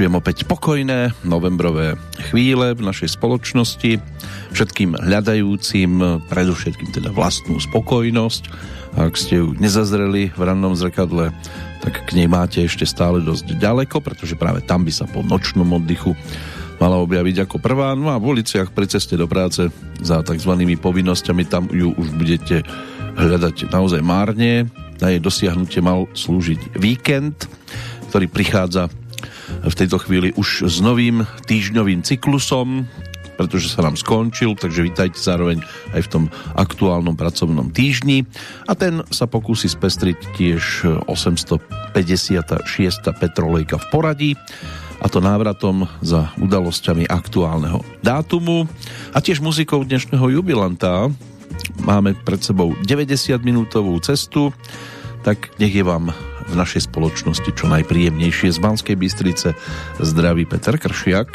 Vyšujem opäť pokojné novembrové chvíle v našej spoločnosti, všetkým hľadajúcim predovšetkým teda vlastnú spokojnosť. A ak ste ju nezazreli v rannom zrkadle, tak k nej máte ešte stále dosť ďaleko, pretože práve tam by sa po nočnom oddychu mala objaviť ako prvá. No a v uliciach pri ceste do práce za tzv. povinnosťami tam ju už budete hľadať naozaj márne. Na jej dosiahnutie mal slúžiť víkend, ktorý prichádza v tejto chvíli už s novým týždňovým cyklusom, pretože sa nám skončil, takže vítajte zároveň aj v tom aktuálnom pracovnom týždni a ten sa pokúsi spestriť tiež 856. Petrolejka v poradí a to návratom za udalosťami aktuálneho dátumu a tiež muzikou dnešného jubilanta. Máme pred sebou 90 minútovú cestu, tak nech je vám v našej spoločnosti čo najpríjemnejšie z Banskej Bystrice. Zdraví Peter Kršiak.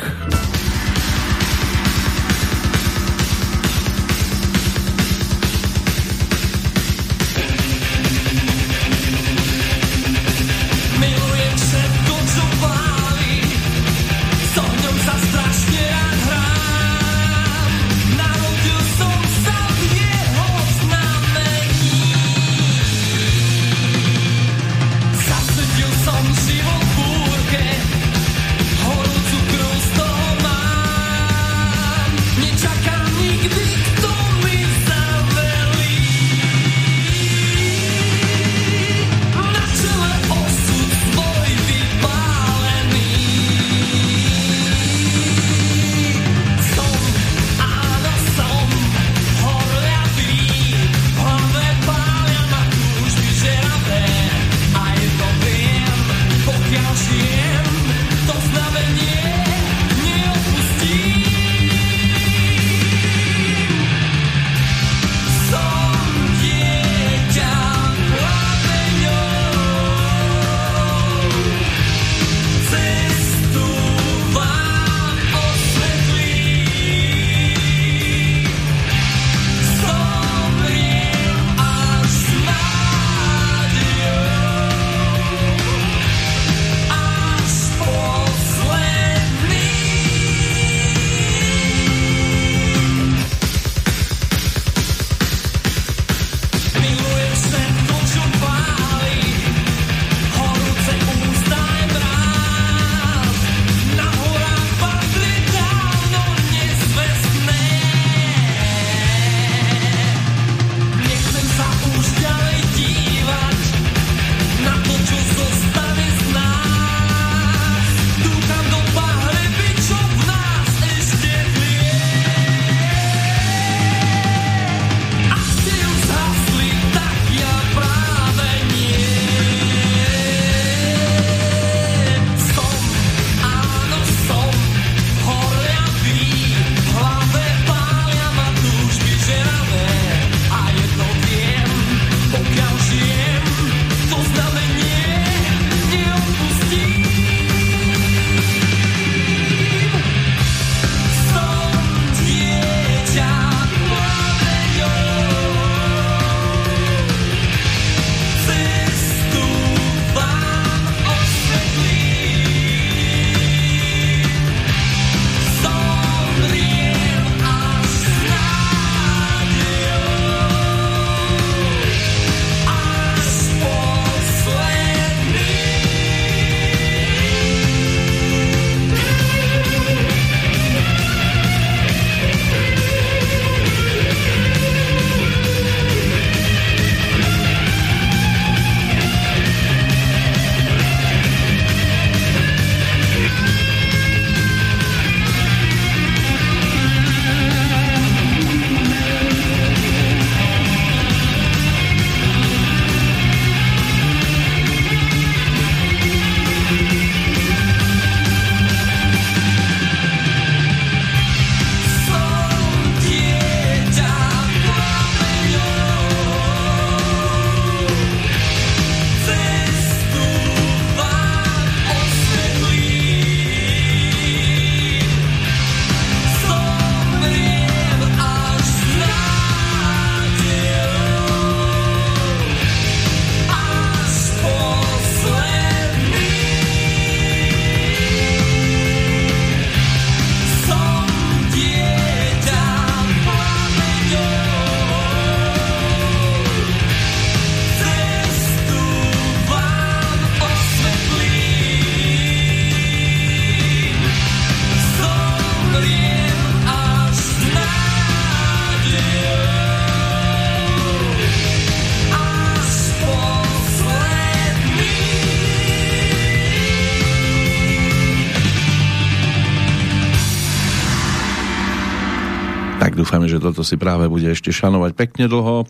Dúfame, že toto si práve bude ešte šanovať pekne dlho.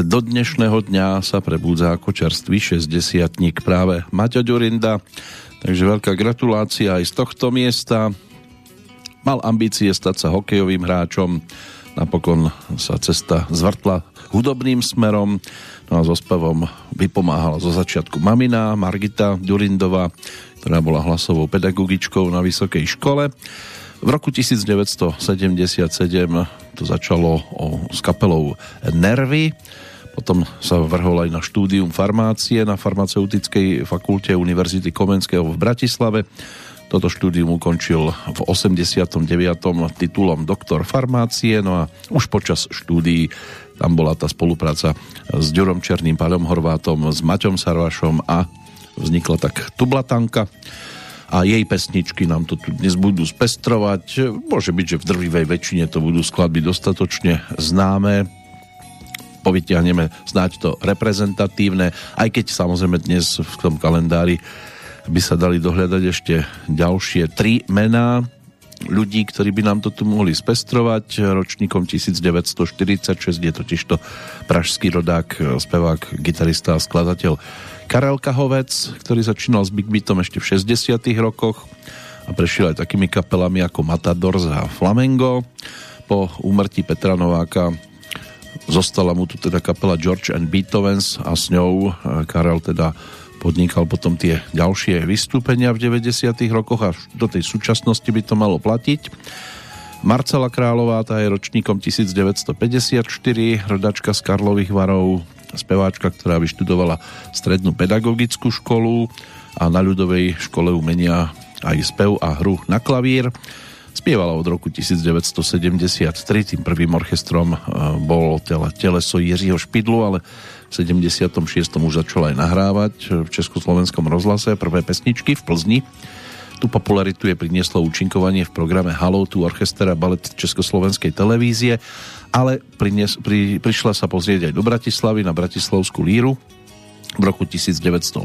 Do dnešného dňa sa prebúdza ako čerstvý 60 práve Maťo Ďurinda. Takže veľká gratulácia aj z tohto miesta. Mal ambície stať sa hokejovým hráčom, napokon sa cesta zvrtla hudobným smerom, no a so spevom vypomáhala zo začiatku mamina Margita Ďurindová, ktorá bola hlasovou pedagogičkou na vysokej škole. V roku 1977 to začalo o, s kapelou Nervy, potom sa vrhol aj na štúdium farmácie na farmaceutickej fakulte Univerzity Komenského v Bratislave. Toto štúdium ukončil v 89. titulom doktor farmácie, no a už počas štúdií tam bola tá spolupráca s Ďurom Černým, Paľom Horvátom, s Maťom Sarvašom a vznikla tak Tublatanka a jej pesničky nám to tu dnes budú spestrovať. Môže byť, že v drvivej väčšine to budú skladby dostatočne známe. Povytiahneme snáď to reprezentatívne, aj keď samozrejme dnes v tom kalendári by sa dali dohľadať ešte ďalšie tri mená ľudí, ktorí by nám to tu mohli spestrovať. Ročníkom 1946 je totižto pražský rodák, spevák, gitarista a skladateľ Karel Kahovec, ktorý začínal s Big Beatom ešte v 60 rokoch a prešiel aj takými kapelami ako Matadors a Flamengo. Po úmrtí Petra Nováka zostala mu tu teda kapela George and Beethovens a s ňou eh, Karel teda podnikal potom tie ďalšie vystúpenia v 90 rokoch až do tej súčasnosti by to malo platiť. Marcela Králová, tá je ročníkom 1954, rodačka z Karlových varov, speváčka, ktorá vyštudovala strednú pedagogickú školu a na ľudovej škole umenia aj spev a hru na klavír. Spievala od roku 1973, tým prvým orchestrom e, bol tele, teleso Jiřího Špidlu, ale v 76. už začal aj nahrávať v Československom rozhlase prvé pesničky v Plzni. Tu popularitu je prinieslo účinkovanie v programe Halo, tu orchester a balet Československej televízie ale prinies, pri, prišla sa pozrieť aj do Bratislavy na Bratislavskú líru. V roku 1980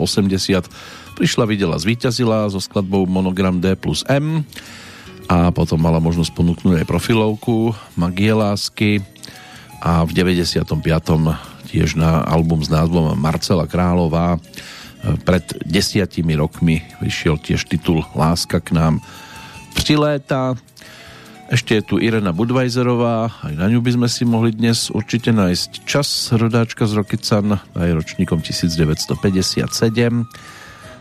prišla, videla, zvíťazila so skladbou Monogram D plus M a potom mala možnosť ponúknuť aj profilovku Magie lásky a v 95. tiež na album s názvom Marcela Králová pred desiatimi rokmi vyšiel tiež titul Láska k nám priléta ešte je tu Irena Budvajzerová, aj na ňu by sme si mohli dnes určite nájsť čas. Rodáčka z Rokycan, aj ročníkom 1957.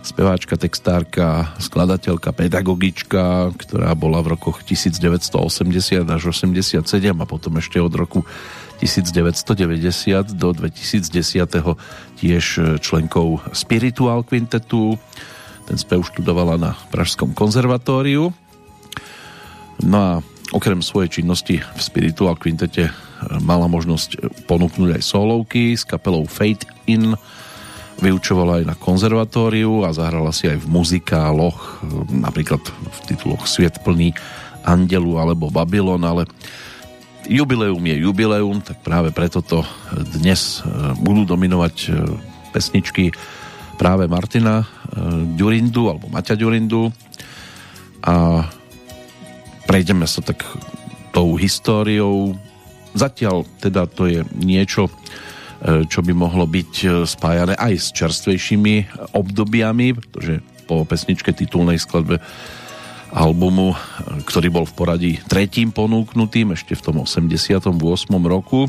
Speváčka, textárka, skladateľka, pedagogička, ktorá bola v rokoch 1980 až 87 a potom ešte od roku 1990 do 2010 tiež členkou Spiritual Quintetu. Ten spev študovala na Pražskom konzervatóriu. No a Okrem svojej činnosti v Spiritual Quintete eh, mala možnosť ponúknuť aj solovky s kapelou Fate In, vyučovala aj na konzervatóriu a zahrala si aj v muzikáloch, napríklad v tituloch Sviet plný Andelu alebo Babylon, ale jubileum je jubileum, tak práve preto to dnes eh, budú dominovať pesničky práve Martina Ďurindu alebo Maťa Ďurindu a prejdeme sa tak tou históriou. Zatiaľ teda to je niečo, čo by mohlo byť e, spájané aj s čerstvejšími obdobiami, pretože po pesničke titulnej skladbe albumu, e, ktorý bol v poradí tretím ponúknutým ešte v tom 88. roku,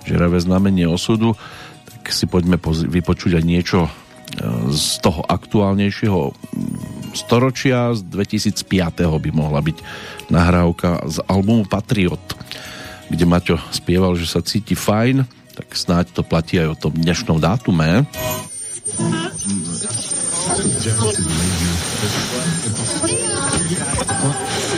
Žeravé znamenie osudu, tak si poďme vypočuť aj niečo z toho aktuálnejšieho storočia, z 2005. by mohla byť nahrávka z albumu Patriot, kde Maťo spieval, že sa cíti fajn, tak snáď to platí aj o tom dnešnom dátume. いいかな？ここ。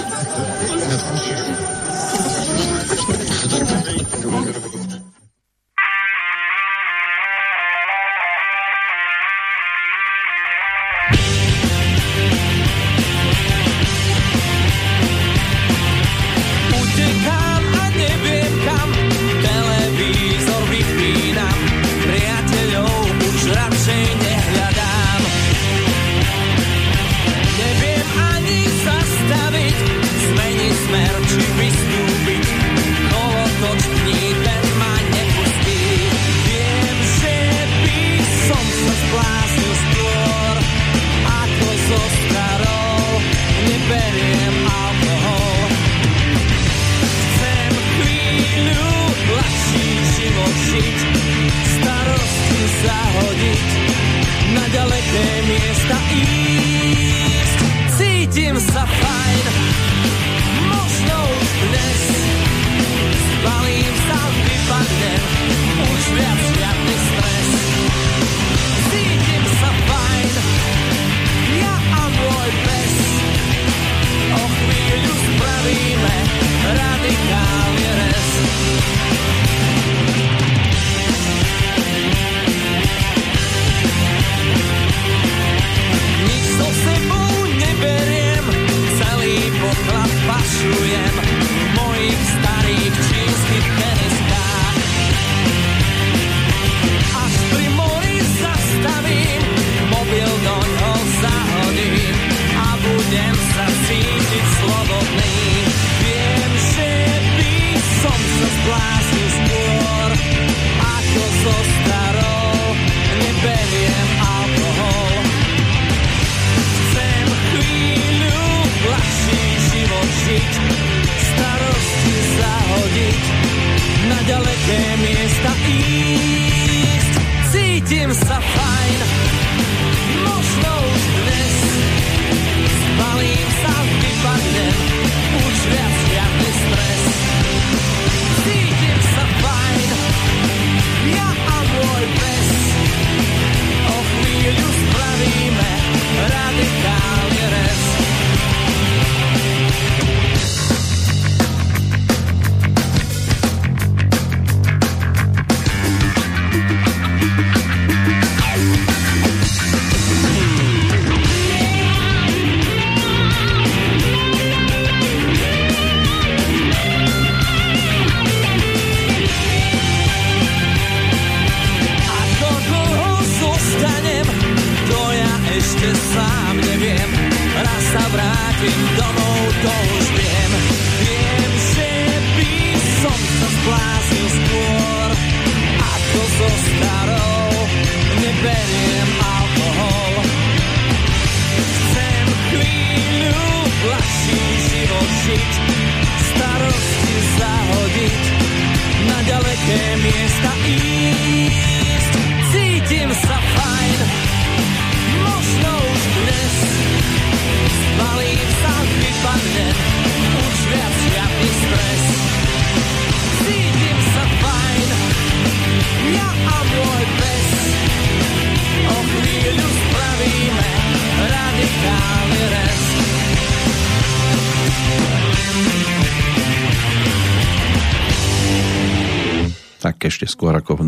prežiť, starosti zahodiť, na ďaleké miesta ísť. Cítim sa fajn, možno už dnes, zbalím sa, vypadnem,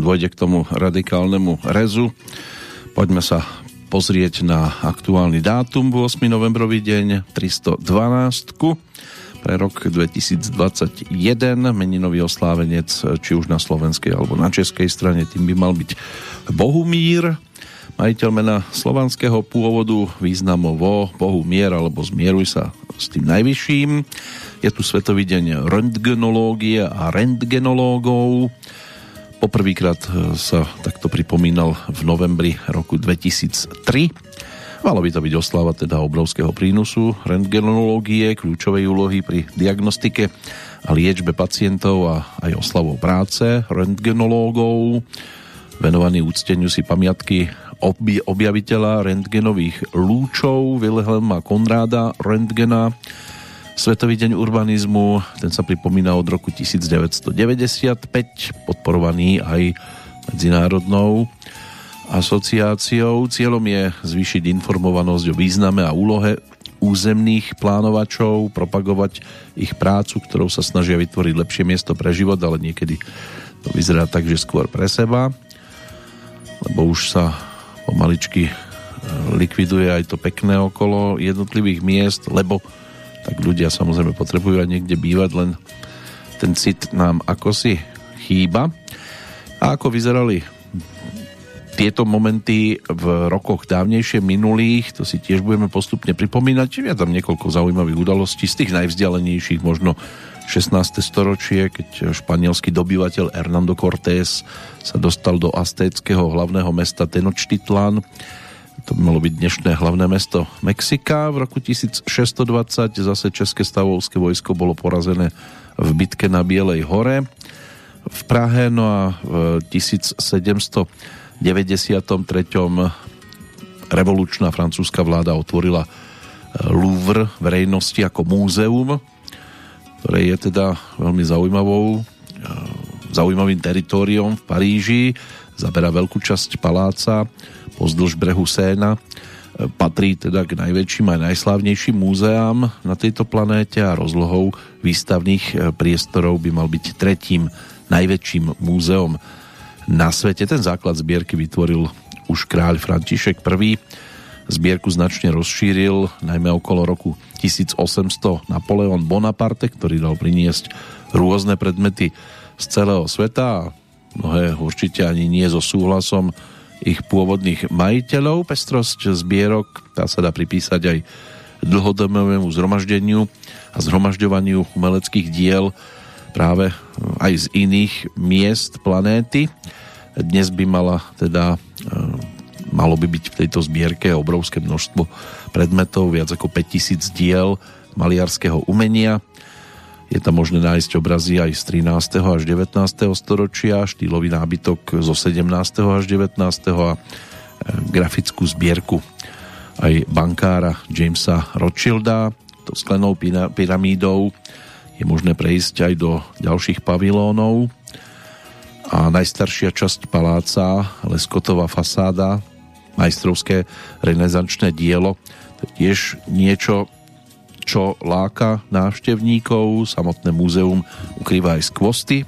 dôjde k tomu radikálnemu rezu. Poďme sa pozrieť na aktuálny dátum 8. novembrový deň 312 pre rok 2021 meninový oslávenec či už na slovenskej alebo na českej strane tým by mal byť Bohumír majiteľ mena slovanského pôvodu významovo Bohu mier alebo zmieruj sa s tým najvyšším je tu Svetový deň rentgenológie a rentgenológov Poprvýkrát e, sa takto pripomínal v novembri roku 2003. Malo by to byť oslava teda obrovského prínosu rentgenológie, kľúčovej úlohy pri diagnostike a liečbe pacientov a aj oslavou práce rentgenológov. Venovaný úcteniu si pamiatky objaviteľa rentgenových lúčov Wilhelma Konráda Rentgena, Svetový deň urbanizmu, ten sa pripomína od roku 1995, podporovaný aj medzinárodnou asociáciou. Cieľom je zvýšiť informovanosť o význame a úlohe územných plánovačov, propagovať ich prácu, ktorou sa snažia vytvoriť lepšie miesto pre život, ale niekedy to vyzerá tak, že skôr pre seba, lebo už sa pomaličky eh, likviduje aj to pekné okolo jednotlivých miest, lebo tak ľudia samozrejme potrebujú aj niekde bývať, len ten cit nám ako si chýba. A ako vyzerali tieto momenty v rokoch dávnejšie minulých, to si tiež budeme postupne pripomínať. Ja tam niekoľko zaujímavých udalostí z tých najvzdialenejších, možno 16. storočie, keď španielský dobyvateľ Hernando Cortés sa dostal do aztéckého hlavného mesta Tenochtitlan to by malo byť dnešné hlavné mesto Mexika. V roku 1620 zase České stavovské vojsko bolo porazené v bitke na Bielej hore. V Prahe, no a v 1793 revolučná francúzska vláda otvorila eh, Louvre verejnosti ako múzeum, ktoré je teda veľmi zaujímavou eh, zaujímavým teritoriom v Paríži, zabera veľkú časť paláca, pozdĺž brehu Séna. E, patrí teda k najväčším a najslávnejším múzeám na tejto planéte a rozlohou výstavných e, priestorov by mal byť tretím najväčším múzeom na svete. Ten základ zbierky vytvoril už kráľ František I. Zbierku značne rozšíril, najmä okolo roku 1800 Napoleon Bonaparte, ktorý dal priniesť rôzne predmety z celého sveta mnohé určite ani nie so súhlasom ich pôvodných majiteľov. Pestrosť zbierok tá sa dá pripísať aj dlhodobému zhromaždeniu a zhromažďovaniu umeleckých diel práve aj z iných miest planéty. Dnes by mala teda e, malo by byť v tejto zbierke obrovské množstvo predmetov, viac ako 5000 diel maliarského umenia, je tam možné nájsť obrazy aj z 13. až 19. storočia, štýlový nábytok zo 17. až 19. a e, grafickú zbierku aj bankára Jamesa Rothschilda. To sklenou pyramídou je možné prejsť aj do ďalších pavilónov a najstaršia časť paláca, Leskotová fasáda, majstrovské renesančné dielo, to je tiež niečo, čo láka návštevníkov. Samotné múzeum ukrýva aj skvosty.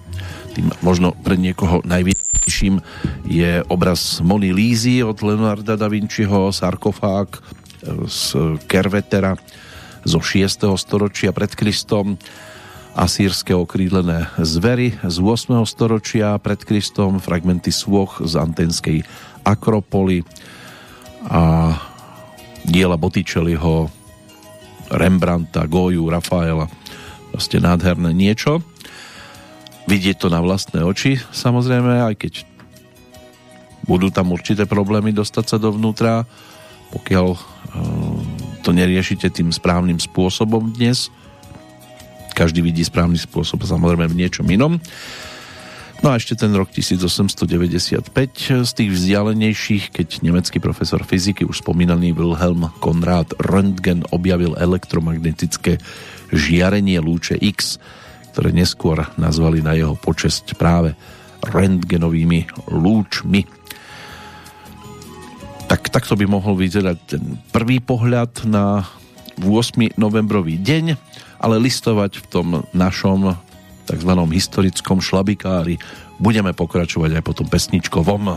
Tým možno pre niekoho najvyšším je obraz Moni Lízy od Leonarda da Vinciho, sarkofág z Kervetera zo 6. storočia pred Kristom, asýrske okrídlené zvery z 8. storočia pred Kristom, fragmenty svoch z antenskej Akropoly a diela Botticelliho Rembrandta, Goju, Rafaela. Proste nádherné niečo. Vidieť to na vlastné oči, samozrejme, aj keď budú tam určité problémy dostať sa dovnútra, pokiaľ e, to neriešite tým správnym spôsobom dnes. Každý vidí správny spôsob samozrejme v niečom inom. No a ešte ten rok 1895 z tých vzdialenejších, keď nemecký profesor fyziky, už spomínaný Wilhelm Konrad Röntgen objavil elektromagnetické žiarenie lúče X, ktoré neskôr nazvali na jeho počesť práve rentgenovými lúčmi. Tak takto by mohol vyzerať ten prvý pohľad na 8. novembrový deň, ale listovať v tom našom tzv. historickom šlabikári. Budeme pokračovať aj potom pesničkovom.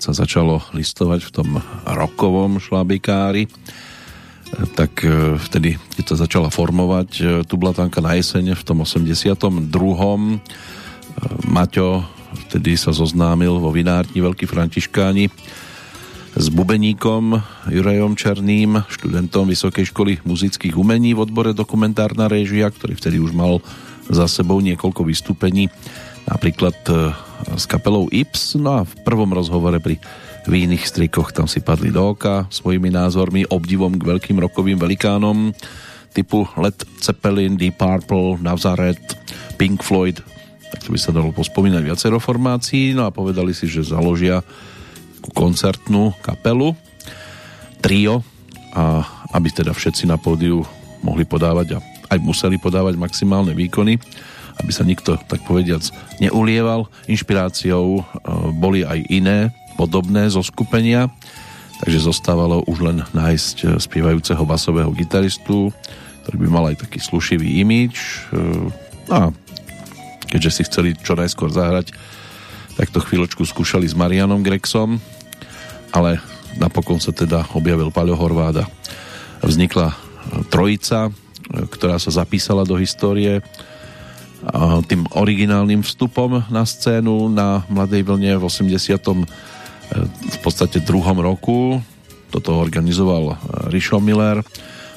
Keď sa začalo listovať v tom rokovom šlabikári, tak e, vtedy, keď sa začala formovať e, tu Blatanka na jeseň v tom 82. E, Maťo vtedy sa zoznámil vo vinárni Veľký Františkáni s bubeníkom Jurajom Černým, študentom Vysokej školy muzických umení v odbore dokumentárna réžia, ktorý vtedy už mal za sebou niekoľko vystúpení napríklad e, s kapelou Ips, no a v prvom rozhovore pri vínych strikoch tam si padli do oka svojimi názormi, obdivom k veľkým rokovým velikánom, typu Led Zeppelin, Deep Purple, Nazareth, Pink Floyd, tak to by sa dalo pospomínať viacero formácií, no a povedali si, že založia koncertnú kapelu, trio a aby teda všetci na pódiu mohli podávať a aj museli podávať maximálne výkony, aby sa nikto, tak povediac, neulieval. Inšpiráciou e, boli aj iné podobné zo skupenia, takže zostávalo už len nájsť e, spievajúceho basového gitaristu, ktorý by mal aj taký slušivý imič. E, a keďže si chceli čo najskôr zahrať, tak to chvíľočku skúšali s Marianom Grexom, ale napokon sa teda objavil Paľo Horváda. Vznikla trojica, ktorá sa zapísala do histórie tým originálnym vstupom na scénu na Mladej vlne v 80. v podstate druhom roku. Toto organizoval Rišo Miller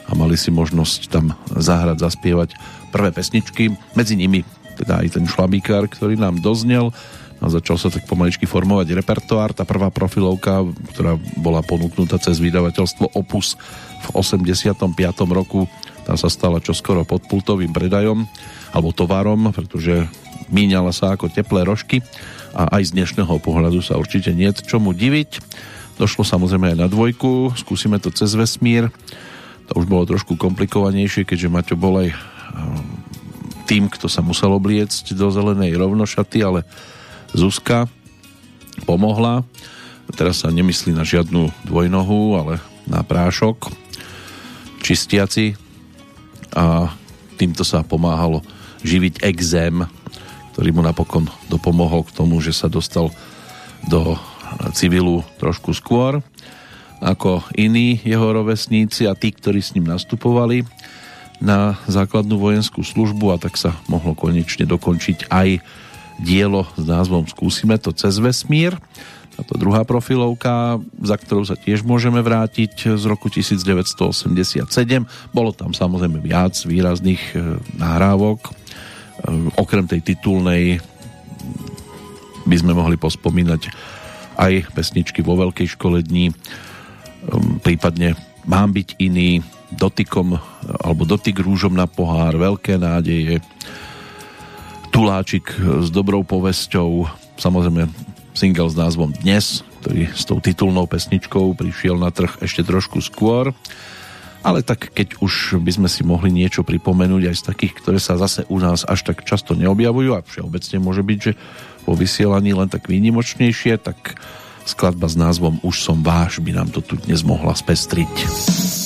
a mali si možnosť tam zahrať, zaspievať prvé pesničky. Medzi nimi teda aj ten šlabíkár, ktorý nám doznel a začal sa tak pomaličky formovať repertoár. Tá prvá profilovka, ktorá bola ponúknutá cez vydavateľstvo Opus v 85. roku tá sa stala čoskoro pod pultovým predajom alebo tovarom, pretože míňala sa ako teplé rožky a aj z dnešného pohľadu sa určite nie čomu diviť. Došlo samozrejme aj na dvojku, skúsime to cez vesmír. To už bolo trošku komplikovanejšie, keďže Maťo bol aj tým, kto sa musel obliecť do zelenej rovnošaty, ale Zuzka pomohla. Teraz sa nemyslí na žiadnu dvojnohu, ale na prášok čistiaci a týmto sa pomáhalo živiť exém, ktorý mu napokon dopomohol k tomu, že sa dostal do civilu trošku skôr ako iní jeho rovesníci a tí, ktorí s ním nastupovali na základnú vojenskú službu a tak sa mohlo konečne dokončiť aj dielo s názvom Skúsime to cez vesmír táto druhá profilovka, za ktorou sa tiež môžeme vrátiť z roku 1987. Bolo tam samozrejme viac výrazných e, nahrávok. E, okrem tej titulnej by sme mohli pospomínať aj pesničky vo Veľkej škole dní, e, prípadne Mám byť iný, dotykom alebo dotyk rúžom na pohár, veľké nádeje, tuláčik s dobrou povesťou, samozrejme single s názvom Dnes, ktorý s tou titulnou pesničkou prišiel na trh ešte trošku skôr. Ale tak keď už by sme si mohli niečo pripomenúť aj z takých, ktoré sa zase u nás až tak často neobjavujú a všeobecne môže byť, že po vysielaní len tak výnimočnejšie, tak skladba s názvom Už som váš by nám to tu dnes mohla spestriť.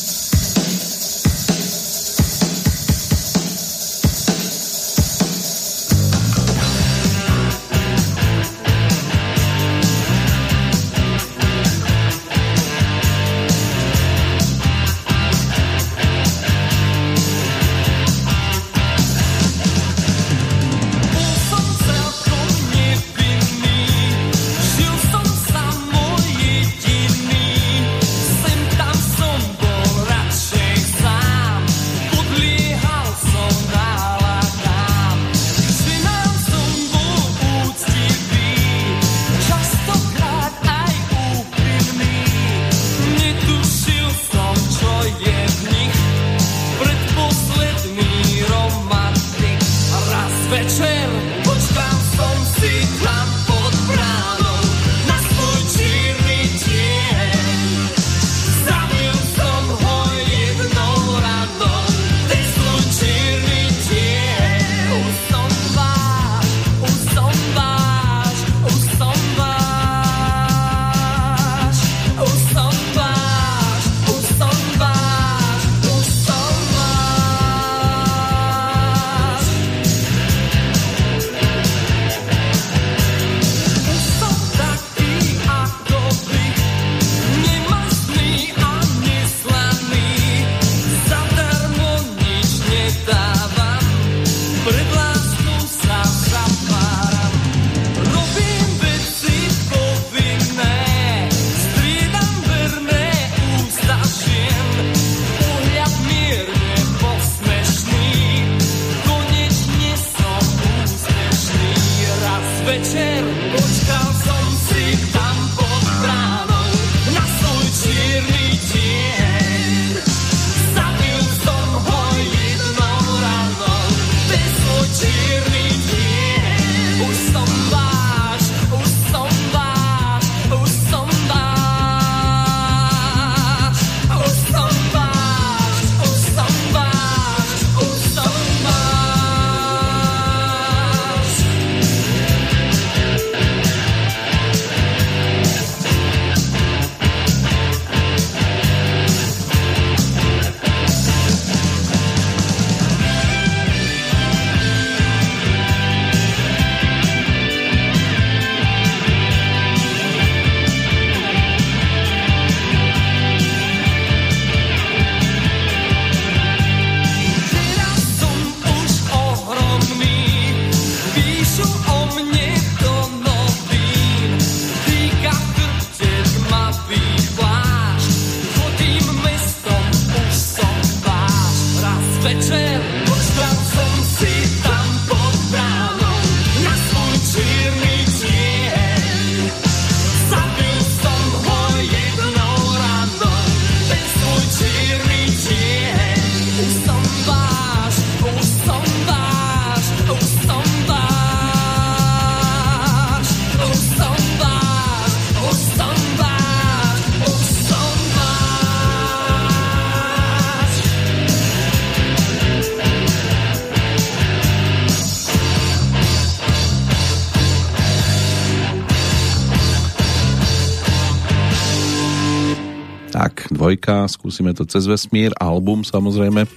Dvojka, skúsime to cez vesmír, album samozrejme,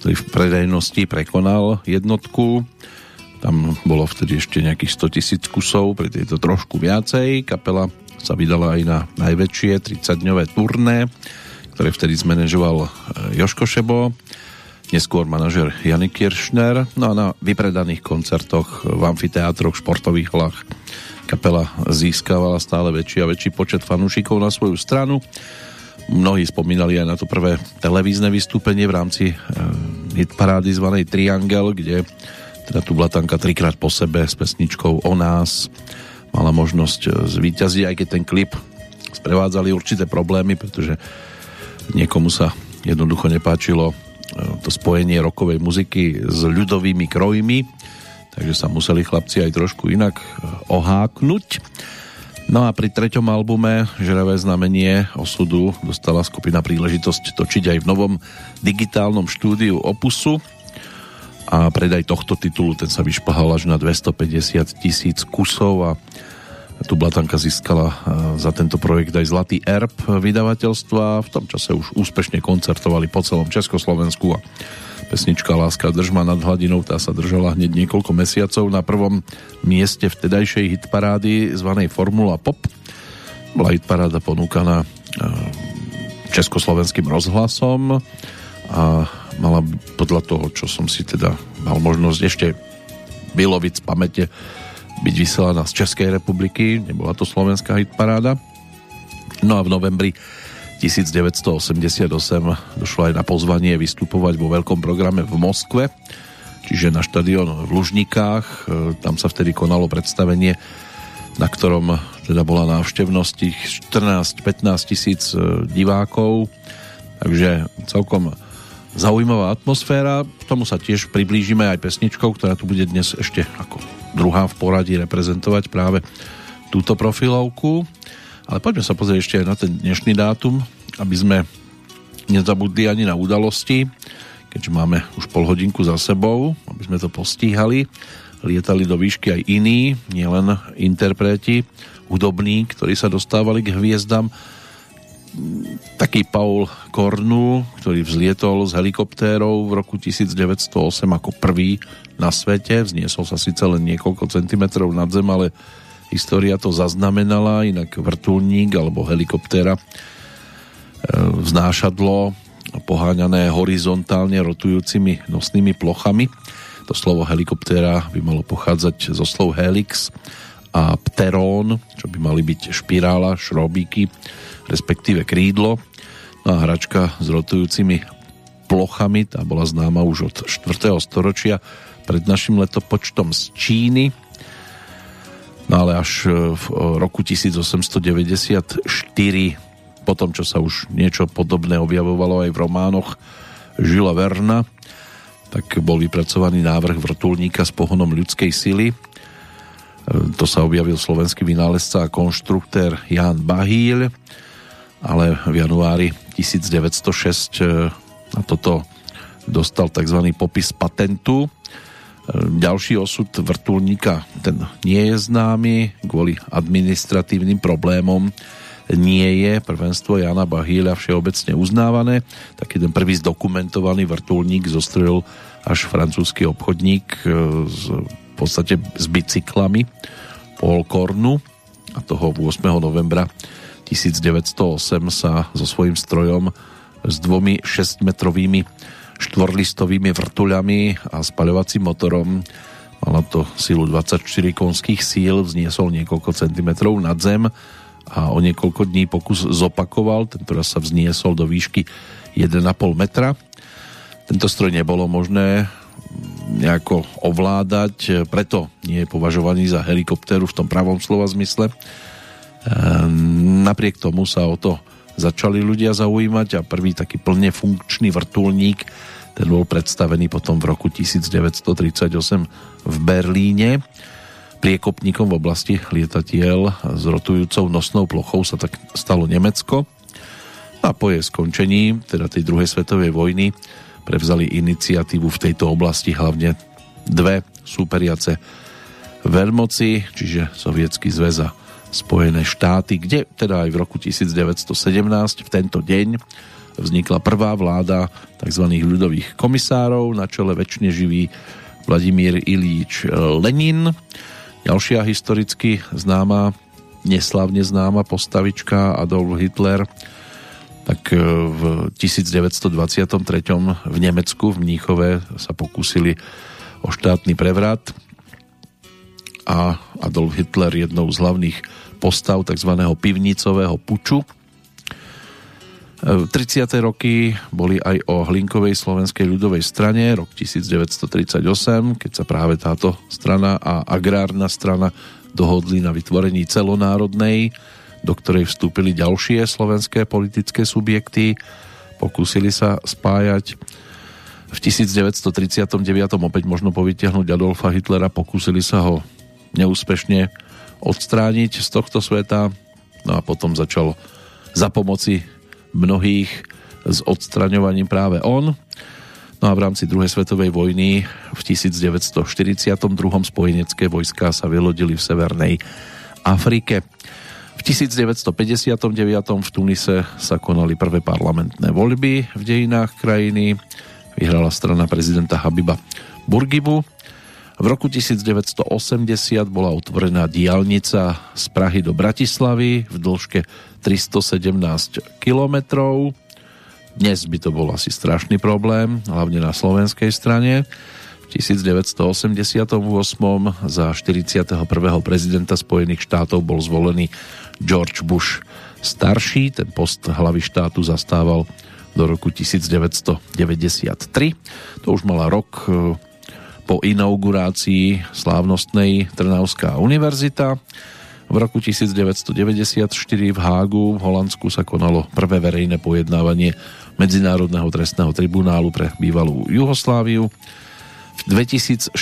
ktorý v predajnosti prekonal jednotku. Tam bolo vtedy ešte nejakých 100 tisíc kusov, pre tieto trošku viacej. Kapela sa vydala aj na najväčšie 30-dňové turné, ktoré vtedy zmanéžoval e, Joško Šebo, neskôr manažer Jany Kiršner. No a na vypredaných koncertoch v amfiteátroch, športových hlách kapela získavala stále väčší a väčší počet fanúšikov na svoju stranu. Mnohí spomínali aj na to prvé televízne vystúpenie v rámci e, hitparády zvanej Triangel, kde teda tu Blatanka trikrát po sebe s pesničkou O nás mala možnosť e, zvíťaziť, aj keď ten klip sprevádzali určité problémy, pretože niekomu sa jednoducho nepáčilo e, to spojenie rokovej muziky s ľudovými krojmi, takže sa museli chlapci aj trošku inak oháknuť. No a pri treťom albume Žeravé znamenie osudu dostala skupina príležitosť točiť aj v novom digitálnom štúdiu Opusu a predaj tohto titulu ten sa vyšplhal až na 250 tisíc kusov a tu Blatanka získala za tento projekt aj Zlatý erb vydavateľstva. V tom čase už úspešne koncertovali po celom Československu a Pesnička Láska držma nad hladinou, tá sa držala hneď niekoľko mesiacov na prvom mieste vtedajšej hitparády zvanej Formula Pop. Bola hitparáda ponúkaná e, československým rozhlasom a mala podľa toho, čo som si teda mal možnosť ešte vyloviť z pamäte, byť vysielaná z Českej republiky, nebola to slovenská hitparáda. No a v novembri 1988 došlo aj na pozvanie vystupovať vo veľkom programe v Moskve, čiže na štadión v Lužnikách. E, tam sa vtedy konalo predstavenie, na ktorom teda bola návštevnosť tých 14-15 tisíc e, divákov, takže celkom zaujímavá atmosféra. K tomu sa tiež priblížime aj pesničkou, ktorá tu bude dnes ešte ako druhá v poradí reprezentovať práve túto profilovku. Ale poďme sa pozrieť ešte na ten dnešný dátum, aby sme nezabudli ani na udalosti, keďže máme už pol hodinku za sebou, aby sme to postíhali. Lietali do výšky aj iní, nielen interpreti, hudobní, ktorí sa dostávali k hviezdam. Taký Paul Kornu, ktorý vzlietol z helikoptérov v roku 1908 ako prvý na svete. Vzniesol sa síce len niekoľko centimetrov nad zem, ale História to zaznamenala, inak vrtulník alebo helikoptéra e, vznášadlo poháňané horizontálne rotujúcimi nosnými plochami. To slovo helikoptéra by malo pochádzať zo slov helix a pterón, čo by mali byť špirála, šrobíky, respektíve krídlo. No a hračka s rotujúcimi plochami, tá bola známa už od 4. storočia pred našim letopočtom z Číny No ale až e, v e, roku 1894 po tom, čo sa už niečo podobné objavovalo aj v románoch Žila Verna, tak bol vypracovaný návrh vrtulníka s pohonom ľudskej sily. E, to sa objavil slovenský vynálezca a konštruktér Jan Bahíl, ale v januári 1906 na toto dostal tzv. popis patentu ďalší osud vrtulníka, ten nie je známy kvôli administratívnym problémom nie je prvenstvo Jana Bahíľa všeobecne uznávané. Taký ten prvý zdokumentovaný vrtulník zostrojil až francúzsky obchodník e, z, v podstate s bicyklami Paul Kornu a toho 8. novembra 1908 sa so svojím strojom s dvomi 6-metrovými štvorlistovými vrtuľami a spaľovacím motorom. Mala to silu 24 konských síl, vzniesol niekoľko centimetrov nad zem a o niekoľko dní pokus zopakoval, tento raz sa vzniesol do výšky 1,5 metra. Tento stroj nebolo možné nejako ovládať, preto nie je považovaný za helikoptéru v tom pravom slova zmysle. Ehm, napriek tomu sa o to začali ľudia zaujímať a prvý taký plne funkčný vrtulník ten bol predstavený potom v roku 1938 v Berlíne. Priekopníkom v oblasti lietatiel s rotujúcou nosnou plochou sa tak stalo Nemecko. A po jej skončení, teda tej druhej svetovej vojny, prevzali iniciatívu v tejto oblasti hlavne dve súperiace veľmoci, čiže Sovietský zväz a Spojené štáty, kde teda aj v roku 1917 v tento deň vznikla prvá vláda tzv. ľudových komisárov, na čele väčšine živý Vladimír Ilíč Lenin. Ďalšia historicky známa, neslavne známa postavička Adolf Hitler, tak e, v 1923 v Nemecku, v Mníchove sa pokúsili o štátny prevrat a Adolf Hitler jednou z hlavných postav tzv. pivnicového puču. 30. E, roky boli aj o Hlinkovej slovenskej ľudovej strane, rok 1938, keď sa práve táto strana a agrárna strana dohodli na vytvorení celonárodnej, do ktorej vstúpili ďalšie slovenské politické subjekty, pokúsili sa spájať. V 1939. opäť možno povytiahnuť Adolfa Hitlera, pokúsili sa ho neúspešne odstrániť z tohto sveta. No a potom začal za pomoci mnohých s odstraňovaním práve on. No a v rámci druhej svetovej vojny v 1942. spojenecké vojská sa vylodili v Severnej Afrike. V 1959. v Tunise sa konali prvé parlamentné voľby v dejinách krajiny. Vyhrala strana prezidenta Habiba Burgibu v roku 1980 bola otvorená diálnica z Prahy do Bratislavy v dĺžke 317 kilometrov. Dnes by to bol asi strašný problém, hlavne na slovenskej strane. V 1988 za 41. prezidenta Spojených štátov bol zvolený George Bush starší. Ten post hlavy štátu zastával do roku 1993. To už mala rok po inaugurácii slávnostnej Trnavská univerzita. V roku 1994 v Hágu v Holandsku sa konalo prvé verejné pojednávanie Medzinárodného trestného tribunálu pre bývalú Jugosláviu. V 2004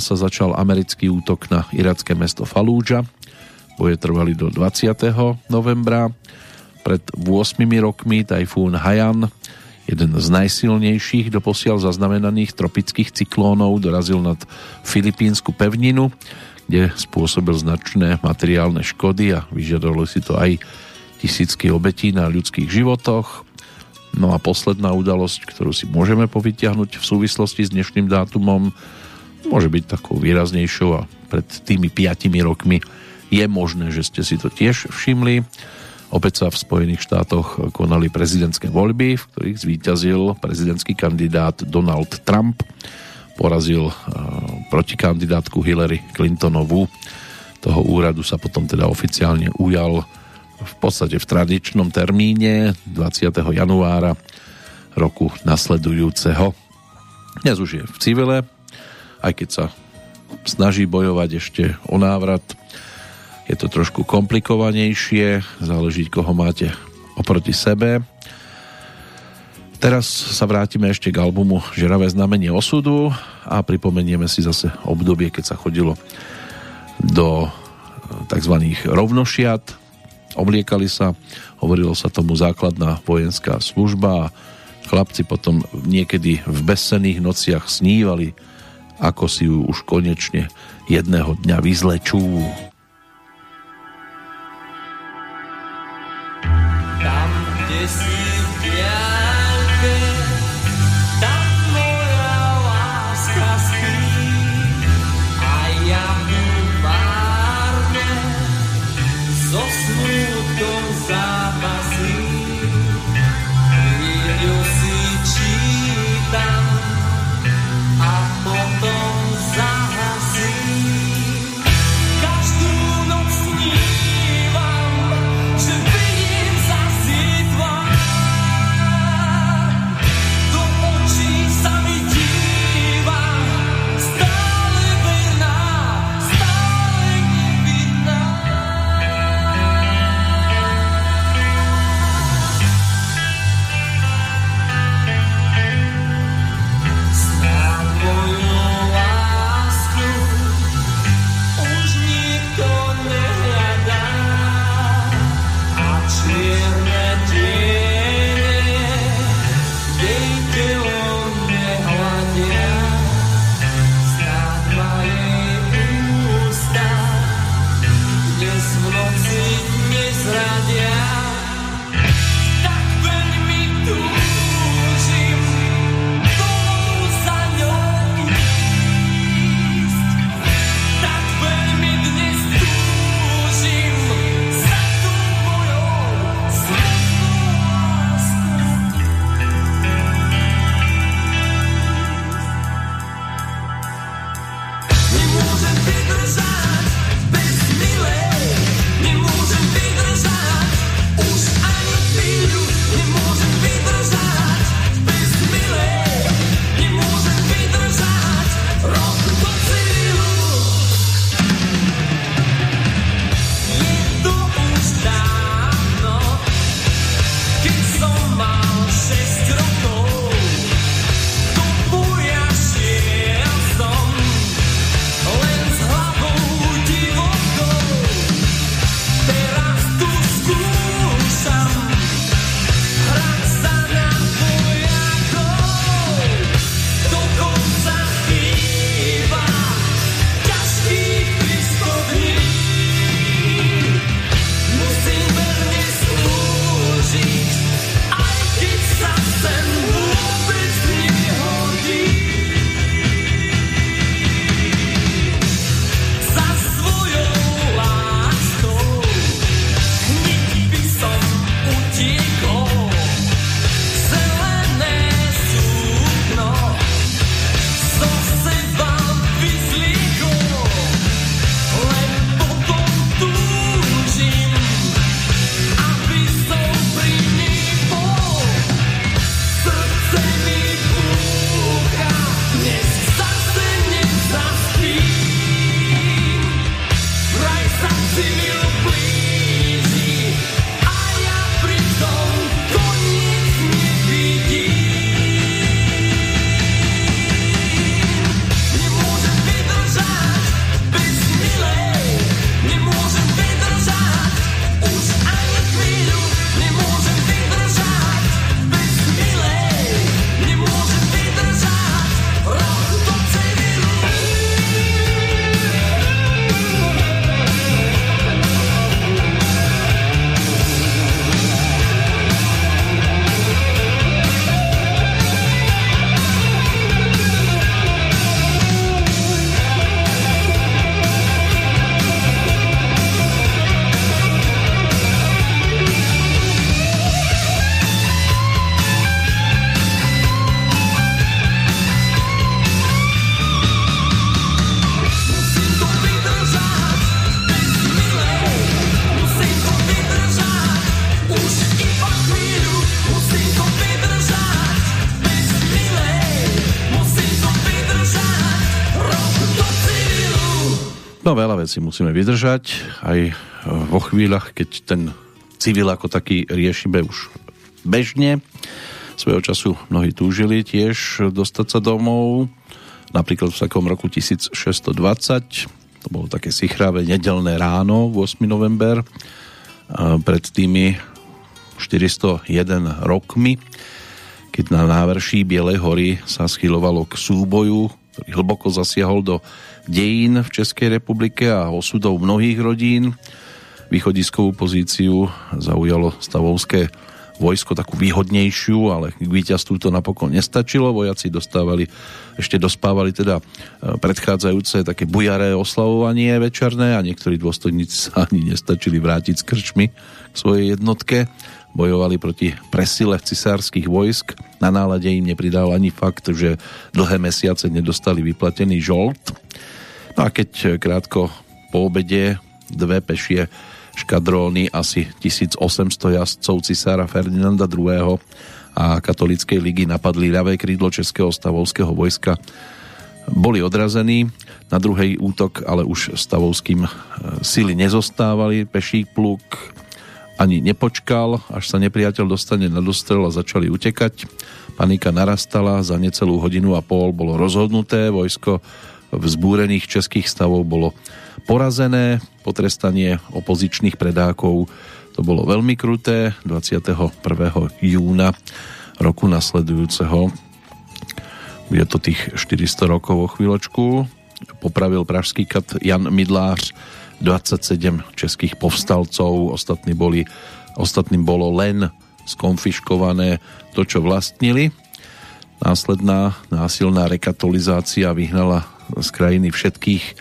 sa začal americký útok na iracké mesto Falúdža. Boje trvali do 20. novembra. Pred 8 rokmi tajfún Hajan jeden z najsilnejších doposiaľ zaznamenaných tropických cyklónov dorazil nad Filipínsku pevninu, kde spôsobil značné materiálne škody a vyžadovali si to aj tisícky obetí na ľudských životoch. No a posledná udalosť, ktorú si môžeme povytiahnuť v súvislosti s dnešným dátumom, môže byť takou výraznejšou a pred tými piatimi rokmi je možné, že ste si to tiež všimli. Opäť sa v Spojených štátoch konali prezidentské voľby, v ktorých zvíťazil prezidentský kandidát Donald Trump. Porazil uh, protikandidátku Hillary Clintonovú. Toho úradu sa potom teda oficiálne ujal v podstate v tradičnom termíne 20. januára roku nasledujúceho. Dnes už je v civile, aj keď sa snaží bojovať ešte o návrat je to trošku komplikovanejšie, záleží, koho máte oproti sebe. Teraz sa vrátime ešte k albumu Žeravé znamenie osudu a pripomenieme si zase obdobie, keď sa chodilo do tzv. rovnošiat. Obliekali sa, hovorilo sa tomu základná vojenská služba a chlapci potom niekedy v bezsených nociach snívali, ako si ju už konečne jedného dňa vyzlečú. Vecí musíme vydržať, aj vo chvíľach, keď ten civil ako taký riešime už bežne. Svojho času mnohí túžili tiež dostať sa domov, napríklad v takom roku 1620, to bolo také sichravé nedelné ráno, 8. november, pred tými 401 rokmi, keď na návrší Bielej hory sa schylovalo k súboju, ktorý hlboko zasiahol do dejín v Českej republike a osudov mnohých rodín. Východiskovú pozíciu zaujalo stavovské vojsko takú výhodnejšiu, ale k víťazstvu to napokon nestačilo. Vojaci dostávali, ešte dospávali teda e, predchádzajúce také bujaré oslavovanie večerné a niektorí dôstojníci sa ani nestačili vrátiť s krčmi k svojej jednotke. Bojovali proti presile cisárskych vojsk. Na nálade im nepridal ani fakt, že dlhé mesiace nedostali vyplatený žolt No a keď krátko po obede dve pešie škadróny asi 1800 jazdcov cisára Ferdinanda II. a katolíckej ligy napadli ľavé krídlo Českého stavovského vojska. Boli odrazení, na druhej útok ale už stavovským e, sily nezostávali, peší pluk ani nepočkal, až sa nepriateľ dostane na dostrel a začali utekať. Panika narastala, za necelú hodinu a pol bolo rozhodnuté, vojsko vzbúrených českých stavov bolo porazené. Potrestanie opozičných predákov to bolo veľmi kruté. 21. júna roku nasledujúceho je to tých 400 rokov o chvíľočku popravil pražský kat Jan Midlář 27 českých povstalcov ostatní boli, ostatným bolo len skonfiškované to, čo vlastnili. Následná násilná rekatolizácia vyhnala z krajiny všetkých, e,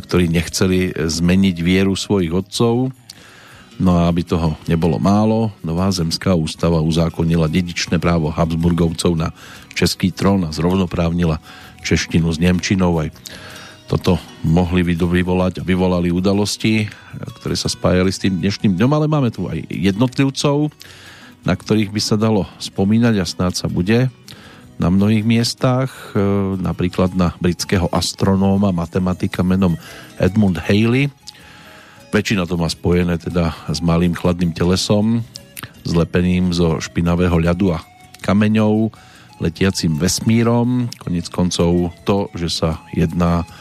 ktorí nechceli zmeniť vieru svojich otcov. No a aby toho nebolo málo, Nová zemská ústava uzákonila dedičné právo Habsburgovcov na český trón a zrovnoprávnila češtinu s Nemčinou. Aj toto mohli vyvolať a vyvolali udalosti, ktoré sa spájali s tým dnešným dňom, ale máme tu aj jednotlivcov, na ktorých by sa dalo spomínať a snáď sa bude na mnohých miestach, e, napríklad na britského astronóma, matematika menom Edmund Haley. Väčšina to má spojené teda s malým chladným telesom, zlepeným zo špinavého ľadu a kameňov, letiacim vesmírom. Konec koncov to, že sa jedna e,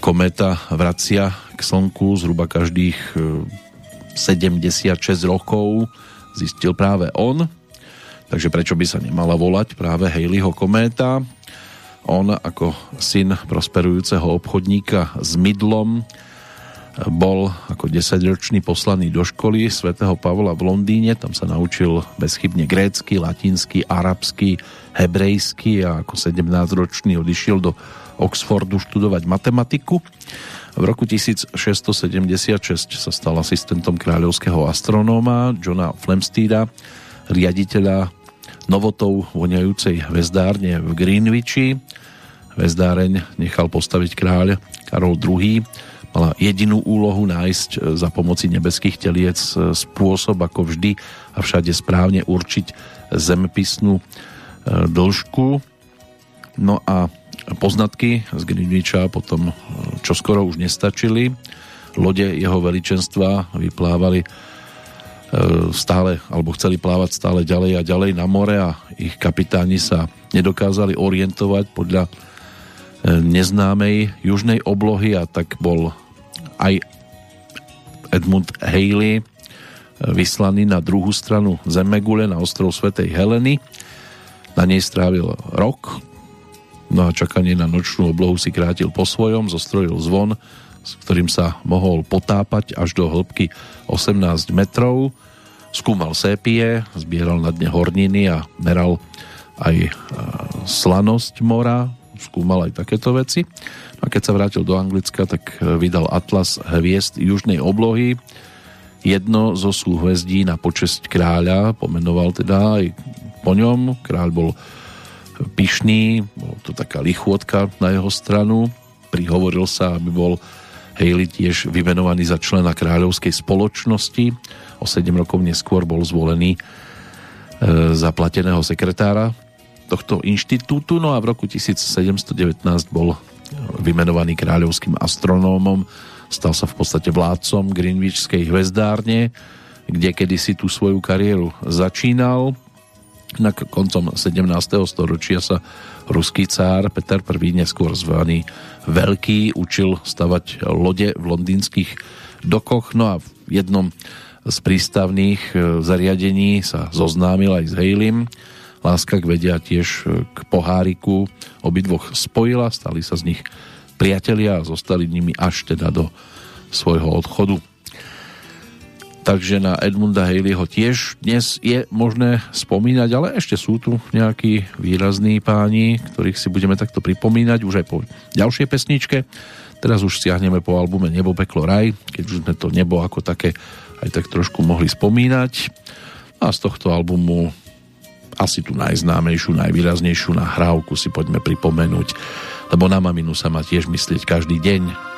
kométa vracia k Slnku zhruba každých 76 e, rokov, zistil práve on. Takže prečo by sa nemala volať práve Haleyho kométa? On ako syn prosperujúceho obchodníka s mydlom bol ako desaťročný poslaný do školy svätého Pavla v Londýne, tam sa naučil bezchybne grécky, latinsky, arabsky, hebrejsky a ako 17-ročný odišiel do Oxfordu študovať matematiku. V roku 1676 sa stal asistentom kráľovského astronóma Johna Flemsteeda, riaditeľa novotou voňajúcej hvezdárne v Greenwichi. Hvezdáreň nechal postaviť kráľ Karol II. Mala jedinú úlohu nájsť za pomoci nebeských teliec spôsob, ako vždy a všade správne určiť zempisnú e, dĺžku. No a poznatky z Greenwicha potom čoskoro už nestačili. Lode jeho veličenstva vyplávali E, stále, alebo chceli plávať stále ďalej a ďalej na more a ich kapitáni sa nedokázali orientovať podľa e, neznámej južnej oblohy a tak bol aj Edmund Haley e, vyslaný na druhú stranu Zemegule na ostrov Svetej Heleny. Na nej strávil rok, no a čakanie na nočnú oblohu si krátil po svojom, zostrojil zvon, s ktorým sa mohol potápať až do hĺbky 18 metrov. Skúmal sépie, zbieral na dne horniny a meral aj e, slanosť mora, skúmal aj takéto veci. A keď sa vrátil do Anglicka, tak e, vydal Atlas hviezd južnej oblohy. Jedno zo súhvezdí na počesť kráľa pomenoval teda aj po ňom. Kráľ bol pyšný, bol to taká lichôdka na jeho stranu. Prihovoril sa, aby bol Haley tiež vymenovaný za člena kráľovskej spoločnosti. O 7 rokov neskôr bol zvolený e, za plateného sekretára tohto inštitútu, no a v roku 1719 bol vymenovaný kráľovským astronómom, stal sa v podstate vládcom Greenwichskej hvezdárne, kde kedysi tú svoju kariéru začínal. Na koncom 17. storočia sa ruský cár Peter I, neskôr zvaný Veľký, učil stavať lode v londýnskych dokoch, no a v jednom z prístavných e, zariadení sa zoznámil aj s Hejlim. Láska k vedia tiež k poháriku obidvoch spojila, stali sa z nich priatelia a zostali nimi až teda do svojho odchodu takže na Edmunda Haleyho tiež dnes je možné spomínať, ale ešte sú tu nejakí výrazní páni, ktorých si budeme takto pripomínať už aj po ďalšej pesničke. Teraz už siahneme po albume Nebo, peklo, raj, keď už sme to nebo ako také aj tak trošku mohli spomínať. A z tohto albumu asi tú najznámejšiu, najvýraznejšiu nahrávku si poďme pripomenúť, lebo na maminu sa má tiež myslieť každý deň.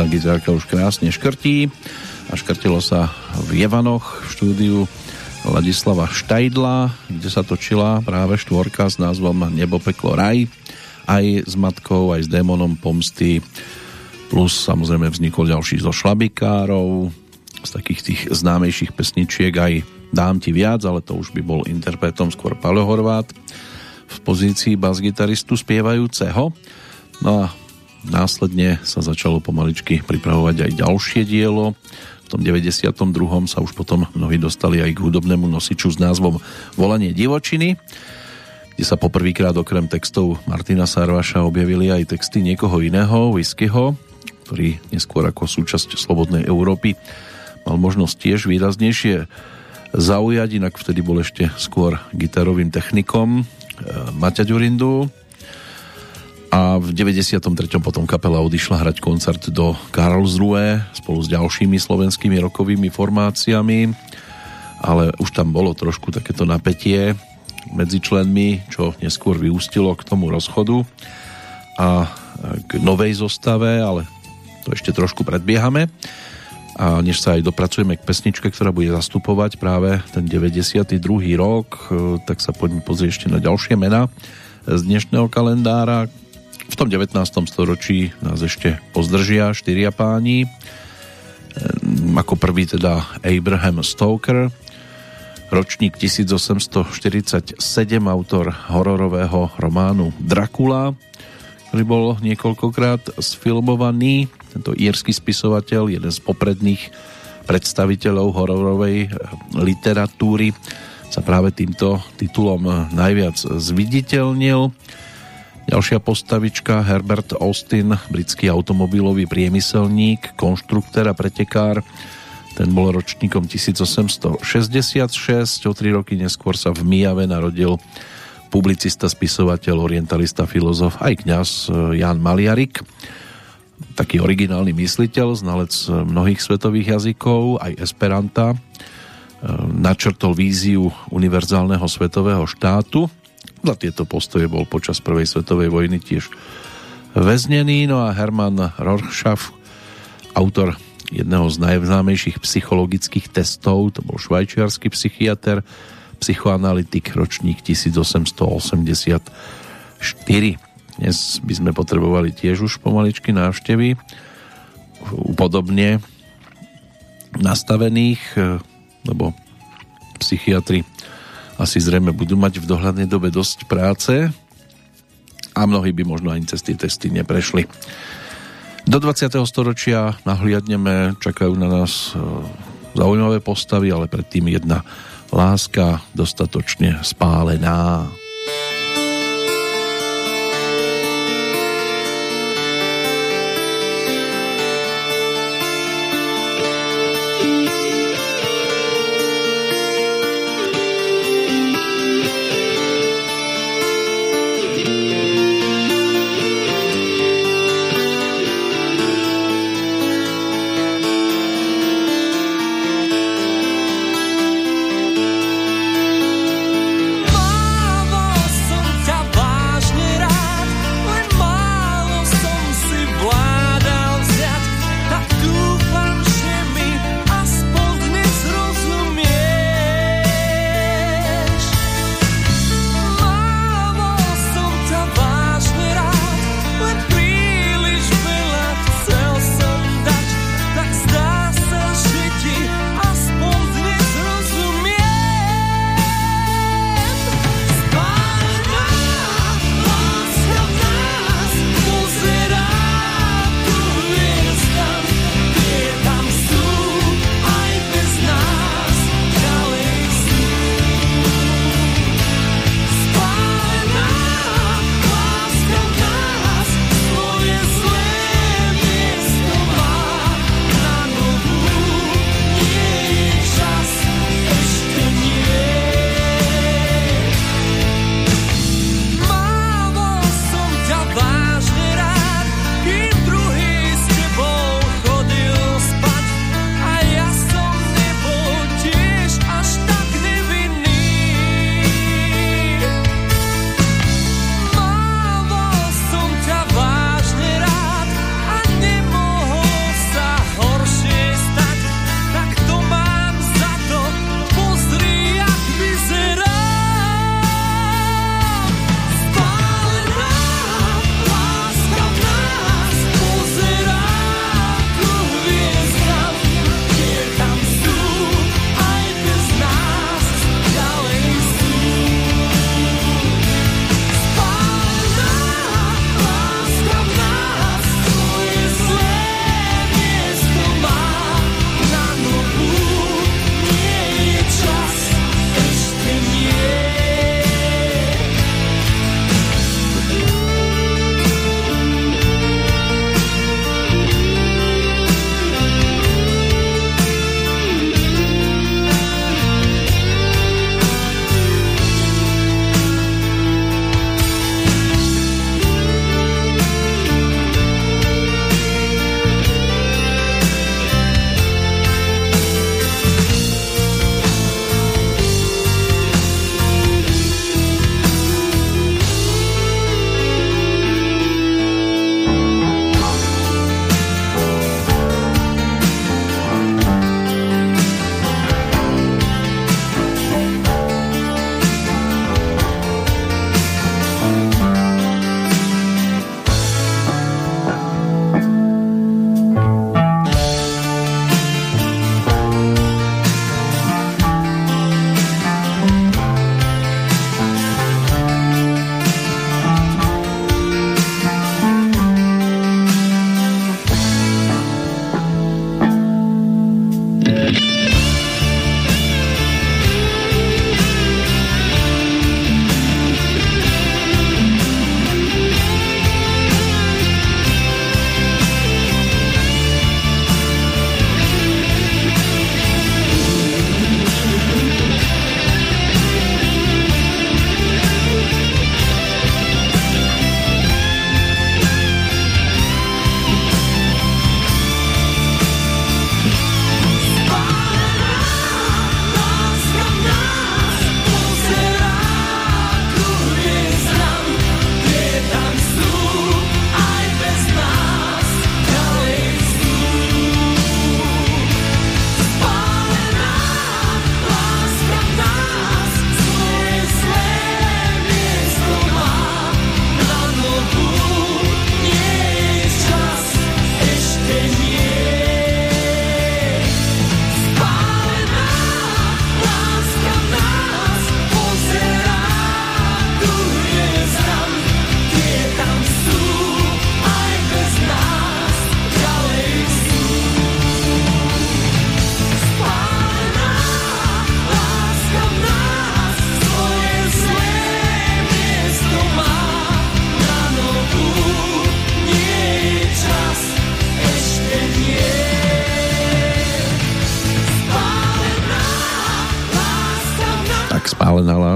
Sa gitarka už krásne škrtí a škrtilo sa v Jevanoch v štúdiu Ladislava Štajdla, kde sa točila práve štvorka s názvom Nebo, peklo, raj aj s matkou, aj s démonom pomsty plus samozrejme vznikol ďalší zo šlabikárov z takých tých známejších pesničiek aj Dám ti viac, ale to už by bol interpretom skôr Paolo Horvát v pozícii bas-gitaristu spievajúceho. No a následne sa začalo pomaličky pripravovať aj ďalšie dielo. V tom 92. sa už potom mnohí dostali aj k hudobnému nosiču s názvom Volanie divočiny kde sa poprvýkrát okrem textov Martina Sarvaša objavili aj texty niekoho iného, Whiskyho, ktorý neskôr ako súčasť Slobodnej Európy mal možnosť tiež výraznejšie zaujať, inak vtedy bol ešte skôr gitarovým technikom e, Maťa Ďurindu a v 93. potom kapela odišla hrať koncert do Karlsruhe spolu s ďalšími slovenskými rokovými formáciami ale už tam bolo trošku takéto napätie medzi členmi, čo neskôr vyústilo k tomu rozchodu a k novej zostave, ale to ešte trošku predbiehame. A než sa aj dopracujeme k pesničke, ktorá bude zastupovať práve ten 92. rok, e, tak sa poďme pozrieť ešte na ďalšie mená z dnešného kalendára. V tom 19. storočí nás ešte pozdržia štyria páni. E, ako prvý teda Abraham Stoker, ročník 1847, autor hororového románu Dracula, ktorý bol niekoľkokrát sfilmovaný. Tento írsky spisovateľ, jeden z popredných predstaviteľov hororovej eh, literatúry, sa práve týmto titulom najviac zviditeľnil. Ďalšia postavička Herbert Austin, britský automobilový priemyselník, konštruktér a pretekár, ten bol ročníkom 1866, o tri roky neskôr sa v Mijave narodil publicista, spisovateľ, orientalista, filozof, aj kňaz eh, Jan Maliarik, taký originálny mysliteľ, znalec mnohých svetových jazykov, aj esperanta, eh, načrtol víziu univerzálneho svetového štátu. Za tieto postoje bol počas prvej svetovej vojny tiež väznený, no a Hermann Rorschach, autor jedného z najznámejších psychologických testov, to bol švajčiarsky psychiatr, psychoanalytik, ročník 1884. Dnes by sme potrebovali tiež už pomaličky návštevy podobne nastavených, lebo psychiatri asi zrejme budú mať v dohľadnej dobe dosť práce a mnohí by možno ani cez tie testy neprešli. Do 20. storočia nahliadneme, čakajú na nás e, zaujímavé postavy, ale predtým jedna láska dostatočne spálená.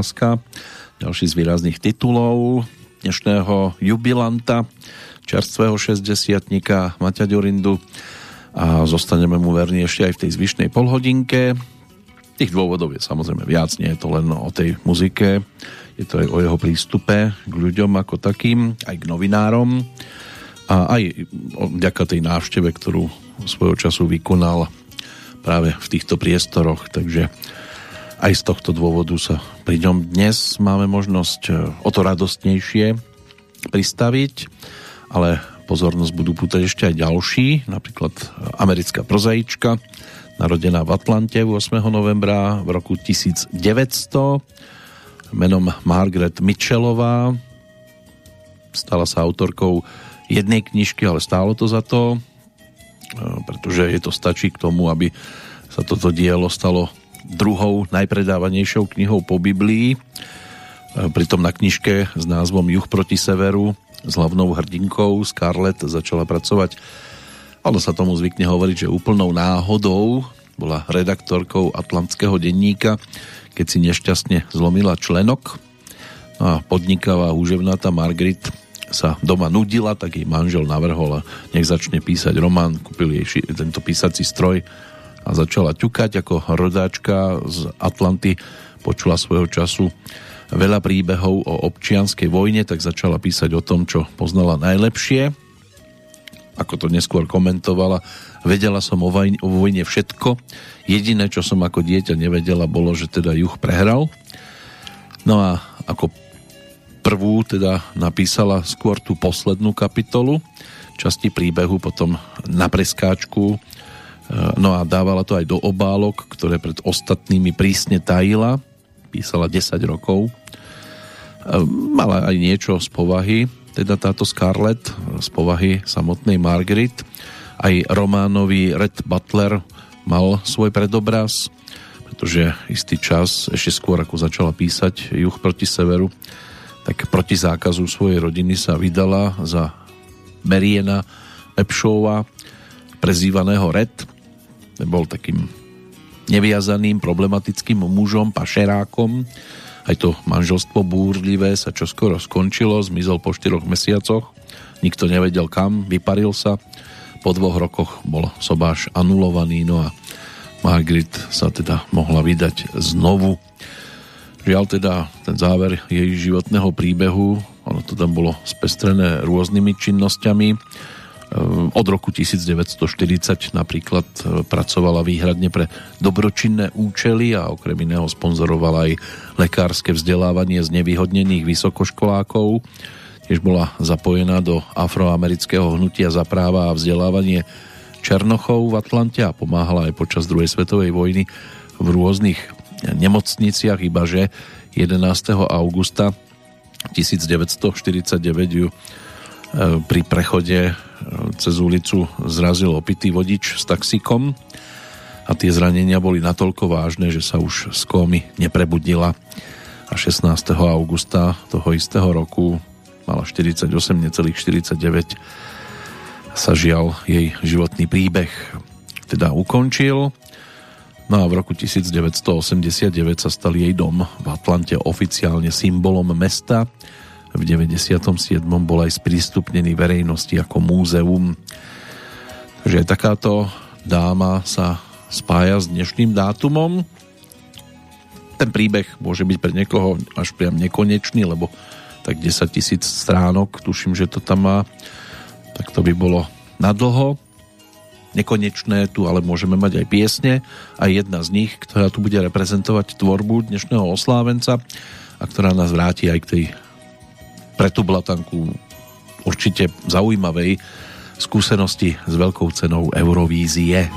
Láska, ďalší z výrazných titulov dnešného jubilanta, čerstvého 60 Maťa Ďurindu. A zostaneme mu verní ešte aj v tej zvyšnej polhodinke. Tých dôvodov je samozrejme viac, nie je to len o tej muzike, je to aj o jeho prístupe k ľuďom ako takým, aj k novinárom. A aj vďaka tej návšteve, ktorú svojho času vykonal práve v týchto priestoroch, takže aj z tohto dôvodu sa pri ňom dnes máme možnosť e, o to radostnejšie pristaviť, ale pozornosť budú pútať ešte aj ďalší, napríklad americká prozaička, narodená v Atlante 8. novembra v roku 1900, menom Margaret Mitchellová, stala sa autorkou jednej knižky, ale stálo to za to, pretože je to stačí k tomu, aby sa toto dielo stalo druhou najpredávanejšou knihou po Biblii. Pritom na knižke s názvom Juh proti severu s hlavnou hrdinkou Scarlett začala pracovať ono sa tomu zvykne hovoriť, že úplnou náhodou bola redaktorkou Atlantského denníka, keď si nešťastne zlomila členok a podnikavá úževnatá Margaret sa doma nudila, tak jej manžel navrhol, nech začne písať román, kúpil jej tento písací stroj a začala ťukať ako rodáčka z Atlanty, počula svojho času veľa príbehov o občianskej vojne, tak začala písať o tom, čo poznala najlepšie. Ako to neskôr komentovala, vedela som o vojne, o všetko. Jediné, čo som ako dieťa nevedela, bolo, že teda juh prehral. No a ako prvú teda napísala skôr tú poslednú kapitolu časti príbehu, potom na preskáčku, no a dávala to aj do obálok, ktoré pred ostatnými prísne tajila, písala 10 rokov. E, mala aj niečo z povahy, teda táto Scarlett, z povahy samotnej Margaret. Aj románový Red Butler mal svoj predobraz, pretože istý čas, ešte skôr ako začala písať Juh proti severu, tak proti zákazu svojej rodiny sa vydala za Meriena Epšova, prezývaného Red. Bol takým neviazaným, problematickým mužom, pašerákom. Aj to manželstvo búrlivé sa čoskoro skončilo, zmizol po štyroch mesiacoch. Nikto nevedel kam, vyparil sa. Po dvoch rokoch bol sobáš anulovaný, no a Margaret sa teda mohla vydať znovu Žiaľ teda ten záver jej životného príbehu, ono to tam bolo spestrené rôznymi činnosťami. Ehm, od roku 1940 napríklad e, pracovala výhradne pre dobročinné účely a okrem iného sponzorovala aj lekárske vzdelávanie z nevyhodnených vysokoškolákov. Tiež bola zapojená do afroamerického hnutia za práva a vzdelávanie Černochov v Atlante a pomáhala aj počas druhej svetovej vojny v rôznych nemocniciach, ibaže 11. augusta 1949 ju e, pri prechode cez ulicu zrazil opitý vodič s taxikom a tie zranenia boli natoľko vážne, že sa už z kómy neprebudila a 16. augusta toho istého roku mala 48, necelých 49 sa žial jej životný príbeh teda ukončil No a v roku 1989 sa stal jej dom v Atlante oficiálne symbolom mesta. V 97. bol aj sprístupnený verejnosti ako múzeum. Takže takáto dáma sa spája s dnešným dátumom. Ten príbeh môže byť pre niekoho až priam nekonečný, lebo tak 10 tisíc stránok, tuším, že to tam má, tak to by bolo nadlho nekonečné, tu ale môžeme mať aj piesne a jedna z nich, ktorá tu bude reprezentovať tvorbu dnešného oslávenca a ktorá nás vráti aj k tej pre tú blatanku určite zaujímavej skúsenosti s veľkou cenou Eurovízie.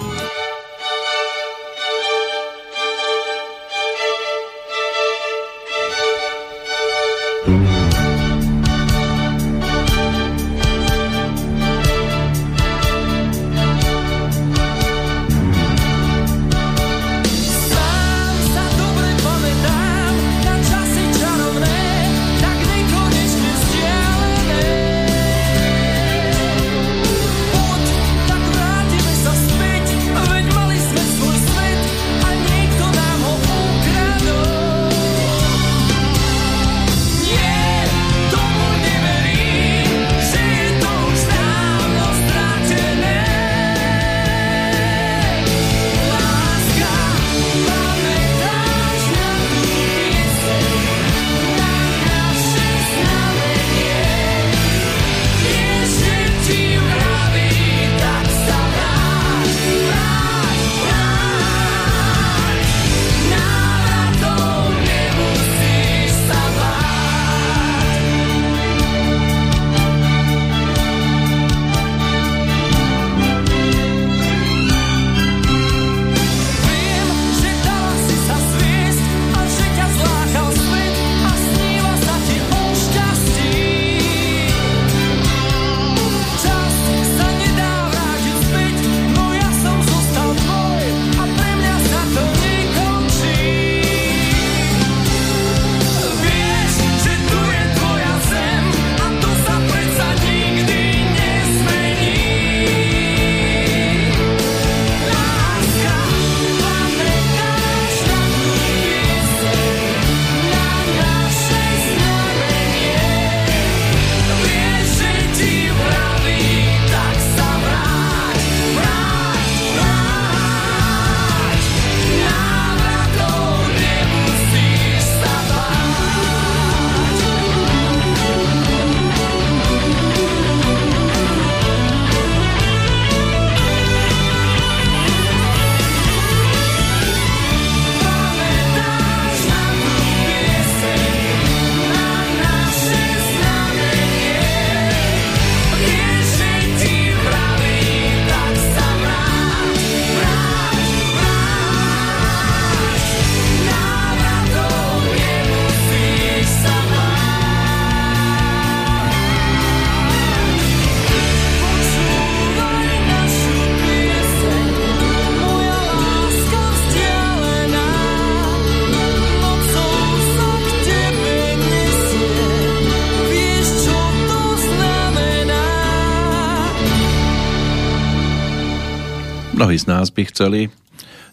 Mnohí z nás by chceli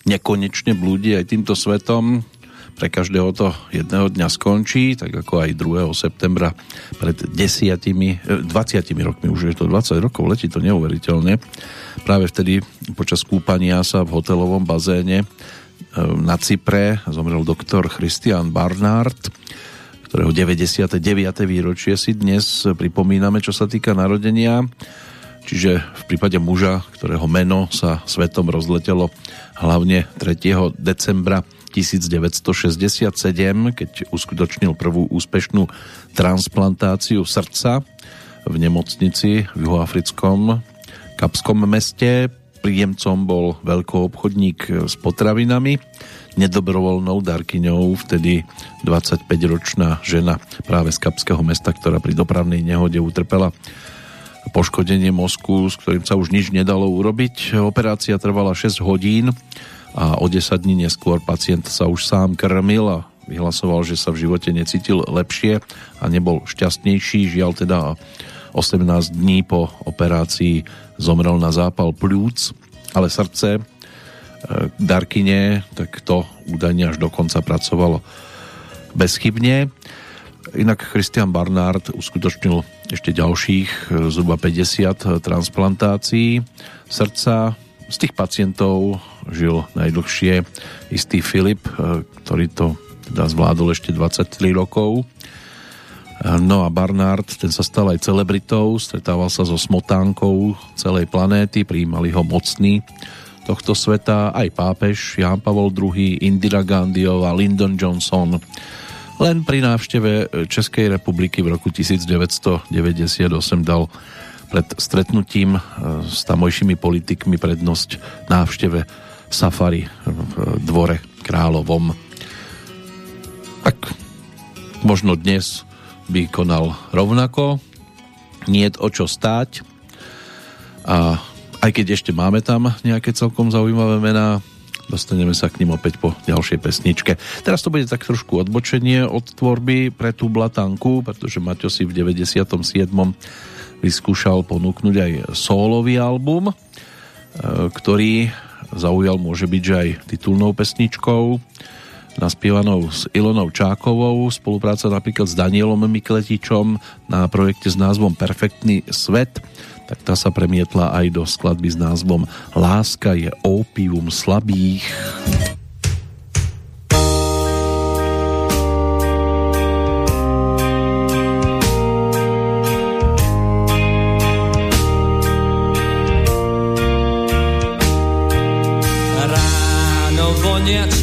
nekonečne blúdiť aj týmto svetom. Pre každého to jedného dňa skončí, tak ako aj 2. septembra pred 10, 20 rokmi, už je to 20 rokov, letí to neuveriteľne. Práve vtedy počas kúpania sa v hotelovom bazéne e, na Cypre zomrel doktor Christian Barnard, ktorého 99. výročie si dnes pripomíname, čo sa týka narodenia čiže v prípade muža, ktorého meno sa svetom rozletelo hlavne 3. decembra 1967, keď uskutočnil prvú úspešnú transplantáciu srdca v nemocnici v juhoafrickom Kapskom meste. Príjemcom bol veľkoobchodník s potravinami, nedobrovoľnou darkyňou vtedy 25-ročná žena práve z Kapského mesta, ktorá pri dopravnej nehode utrpela poškodenie mozku, s ktorým sa už nič nedalo urobiť. Operácia trvala 6 hodín a o 10 dní neskôr pacient sa už sám krmil a vyhlasoval, že sa v živote necítil lepšie a nebol šťastnejší. Žiaľ teda 18 dní po operácii zomrel na zápal plúc, ale srdce e, Darkine, tak to údajne až do konca pracovalo bezchybne. Inak Christian Barnard uskutočnil ešte ďalších e, zhruba 50 e, transplantácií srdca. Z tých pacientov žil najdlhšie istý Filip, e, ktorý to teda zvládol ešte 23 rokov. No a Barnard, ten sa stal aj celebritou, stretával sa so smotánkou celej planéty, prijímali ho mocní tohto sveta, aj pápež Ján Pavol II, Indira Gandhiová, Lyndon Johnson, len pri návšteve e, Českej republiky v roku 1998 dal pred stretnutím e, s tamojšími politikmi prednosť návšteve safari v dvore kráľovom. Tak možno dnes by konal rovnako, nie o čo stáť a aj keď ešte máme tam nejaké celkom zaujímavé mená, Dostaneme sa k ním opäť po ďalšej pesničke. Teraz to bude tak trošku odbočenie od tvorby pre tú blatanku, pretože Maťo si v 97. vyskúšal ponúknuť aj solový album, e, ktorý zaujal môže byť že aj titulnou pesničkou naspievanou s Ilonou Čákovou, spolupráca napríklad s Danielom Mikletičom na projekte s názvom Perfektný svet tak tá sa premietla aj do skladby s názvom Láska je ópium slabých. Ráno vonia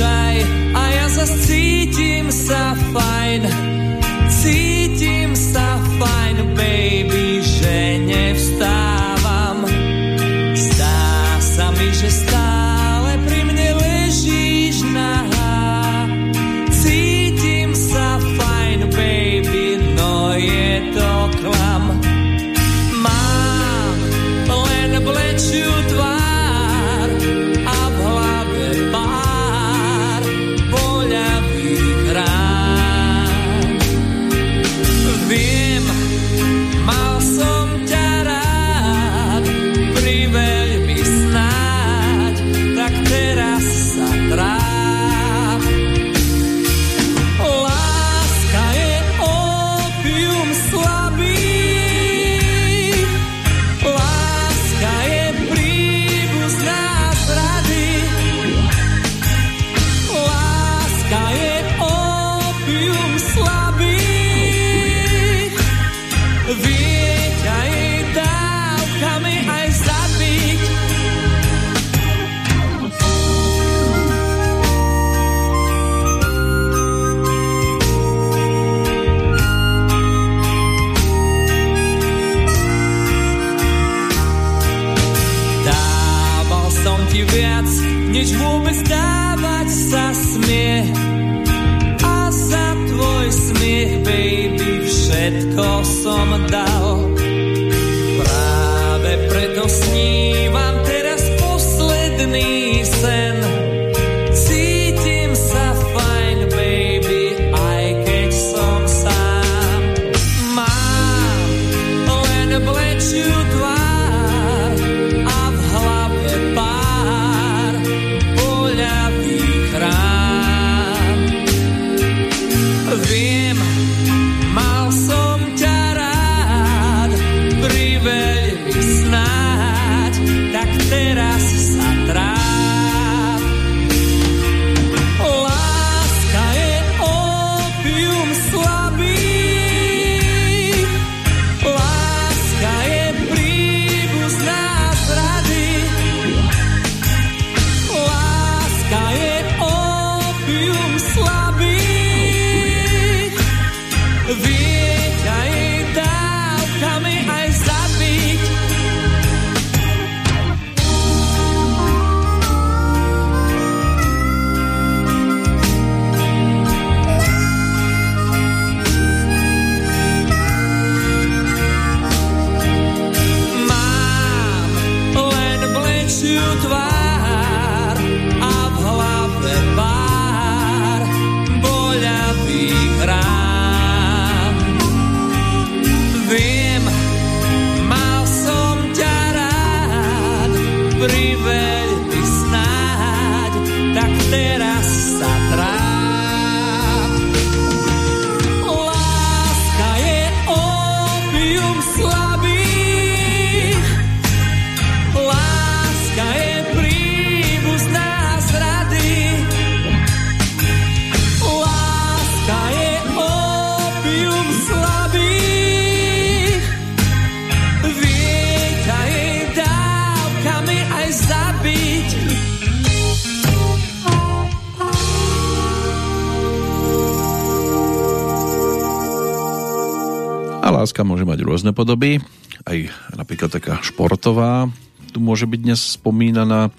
podoby, aj napríklad taká športová. Tu môže byť dnes spomínaná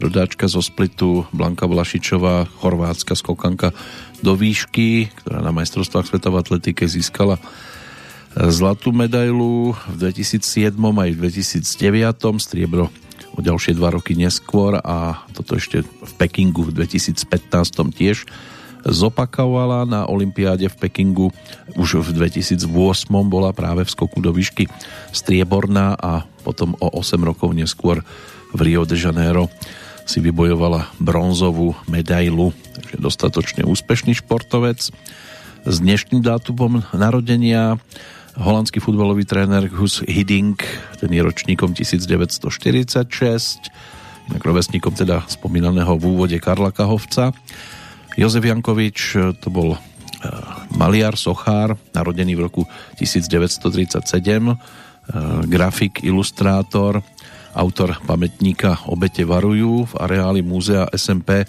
rodáčka zo Splitu Blanka Vlašičová, chorvátska skokanka do výšky, ktorá na majstrovstvách sveta v atletike získala zlatú medailu v 2007 aj v 2009, striebro o ďalšie dva roky neskôr a toto ešte v Pekingu v 2015 tiež zopakovala na Olympiáde v Pekingu. Už v 2008 bola práve v skoku do výšky strieborná a potom o 8 rokov neskôr v Rio de Janeiro si vybojovala bronzovú medailu. Takže dostatočne úspešný športovec. S dnešným dátumom narodenia holandský futbalový tréner Gus Hiddink, ten je ročníkom 1946, inak rovesníkom teda spomínaného v úvode Karla Kahovca. Jozef Jankovič e, to bol e, maliar, sochár, narodený v roku 1937, e, grafik, ilustrátor, autor pamätníka Obete varujú v areáli múzea SMP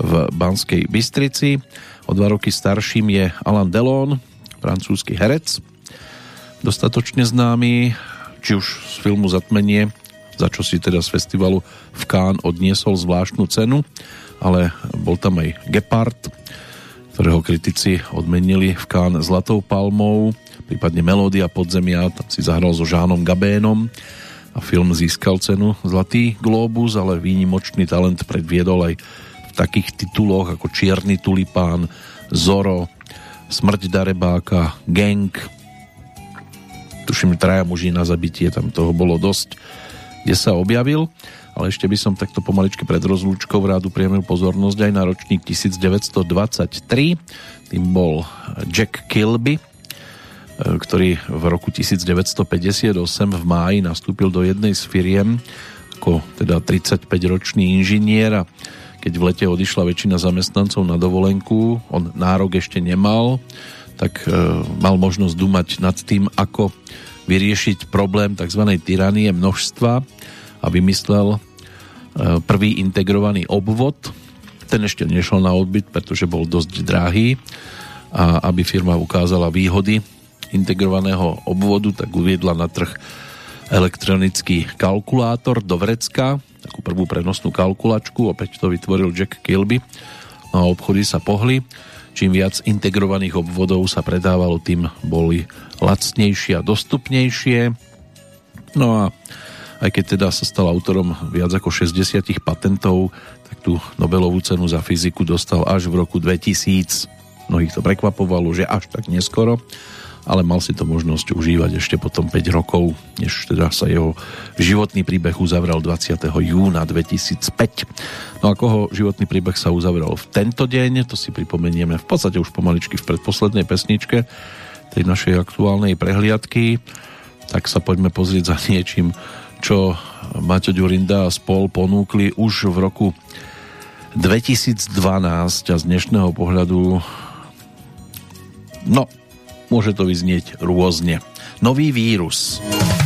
v Banskej Bystrici. O dva roky starším je Alan Delon, francúzsky herec, dostatočne známy, či už z filmu Zatmenie, za čo si teda z festivalu v Cannes odniesol zvláštnu cenu ale bol tam aj Gepard, ktorého kritici odmenili v Kán Zlatou palmou, prípadne Melódia podzemia, tam si zahral so Žánom Gabénom a film získal cenu Zlatý globus, ale výnimočný talent predviedol aj v takých tituloch ako Čierny tulipán, Zoro, Smrť darebáka, Gang, tuším traja muži na zabitie, tam toho bolo dosť, kde sa objavil ale ešte by som takto pomaličky pred rozlúčkou rádu priemil pozornosť aj na ročník 1923. Tým bol Jack Kilby, e, ktorý v roku 1958 v máji nastúpil do jednej z firiem ako teda 35-ročný inžinier a keď v lete odišla väčšina zamestnancov na dovolenku, on nárok ešte nemal, tak e, mal možnosť dumať nad tým, ako vyriešiť problém tzv. tyranie množstva a vymyslel prvý integrovaný obvod. Ten ešte nešiel na odbyt, pretože bol dosť drahý a aby firma ukázala výhody integrovaného obvodu, tak uviedla na trh elektronický kalkulátor do vrecka, takú prvú prenosnú kalkulačku, opäť to vytvoril Jack Kilby no a obchody sa pohli. Čím viac integrovaných obvodov sa predávalo, tým boli lacnejšie a dostupnejšie. No a aj keď teda sa stal autorom viac ako 60 patentov, tak tú Nobelovú cenu za fyziku dostal až v roku 2000. Mnohých to prekvapovalo, že až tak neskoro, ale mal si to možnosť užívať ešte potom 5 rokov, než teda sa jeho životný príbeh uzavral 20. júna 2005. No a koho životný príbeh sa uzavrel v tento deň, to si pripomenieme v podstate už pomaličky v predposlednej pesničke tej našej aktuálnej prehliadky. Tak sa poďme pozrieť za niečím, čo Maťo Ďurinda a spol ponúkli už v roku 2012 a z dnešného pohľadu no, môže to vyznieť rôzne. Nový vírus. Nový vírus.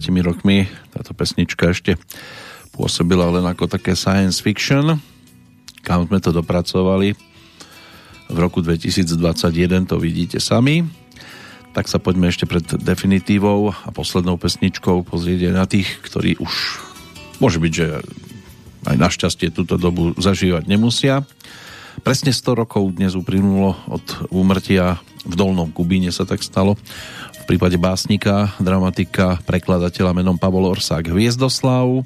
Rokmi táto pesnička ešte pôsobila len ako také science fiction. Kam sme to dopracovali v roku 2021 to vidíte sami. Tak sa poďme ešte pred definitívou a poslednou pesničkou pozrieť na tých, ktorí už môže byť, že aj našťastie túto dobu zažívať nemusia. Presne 100 rokov dnes uplynulo od úmrtia v Dolnom Kubíne sa tak stalo. V prípade básnika, dramatika, prekladateľa menom Pavol Orsák Hviezdoslav,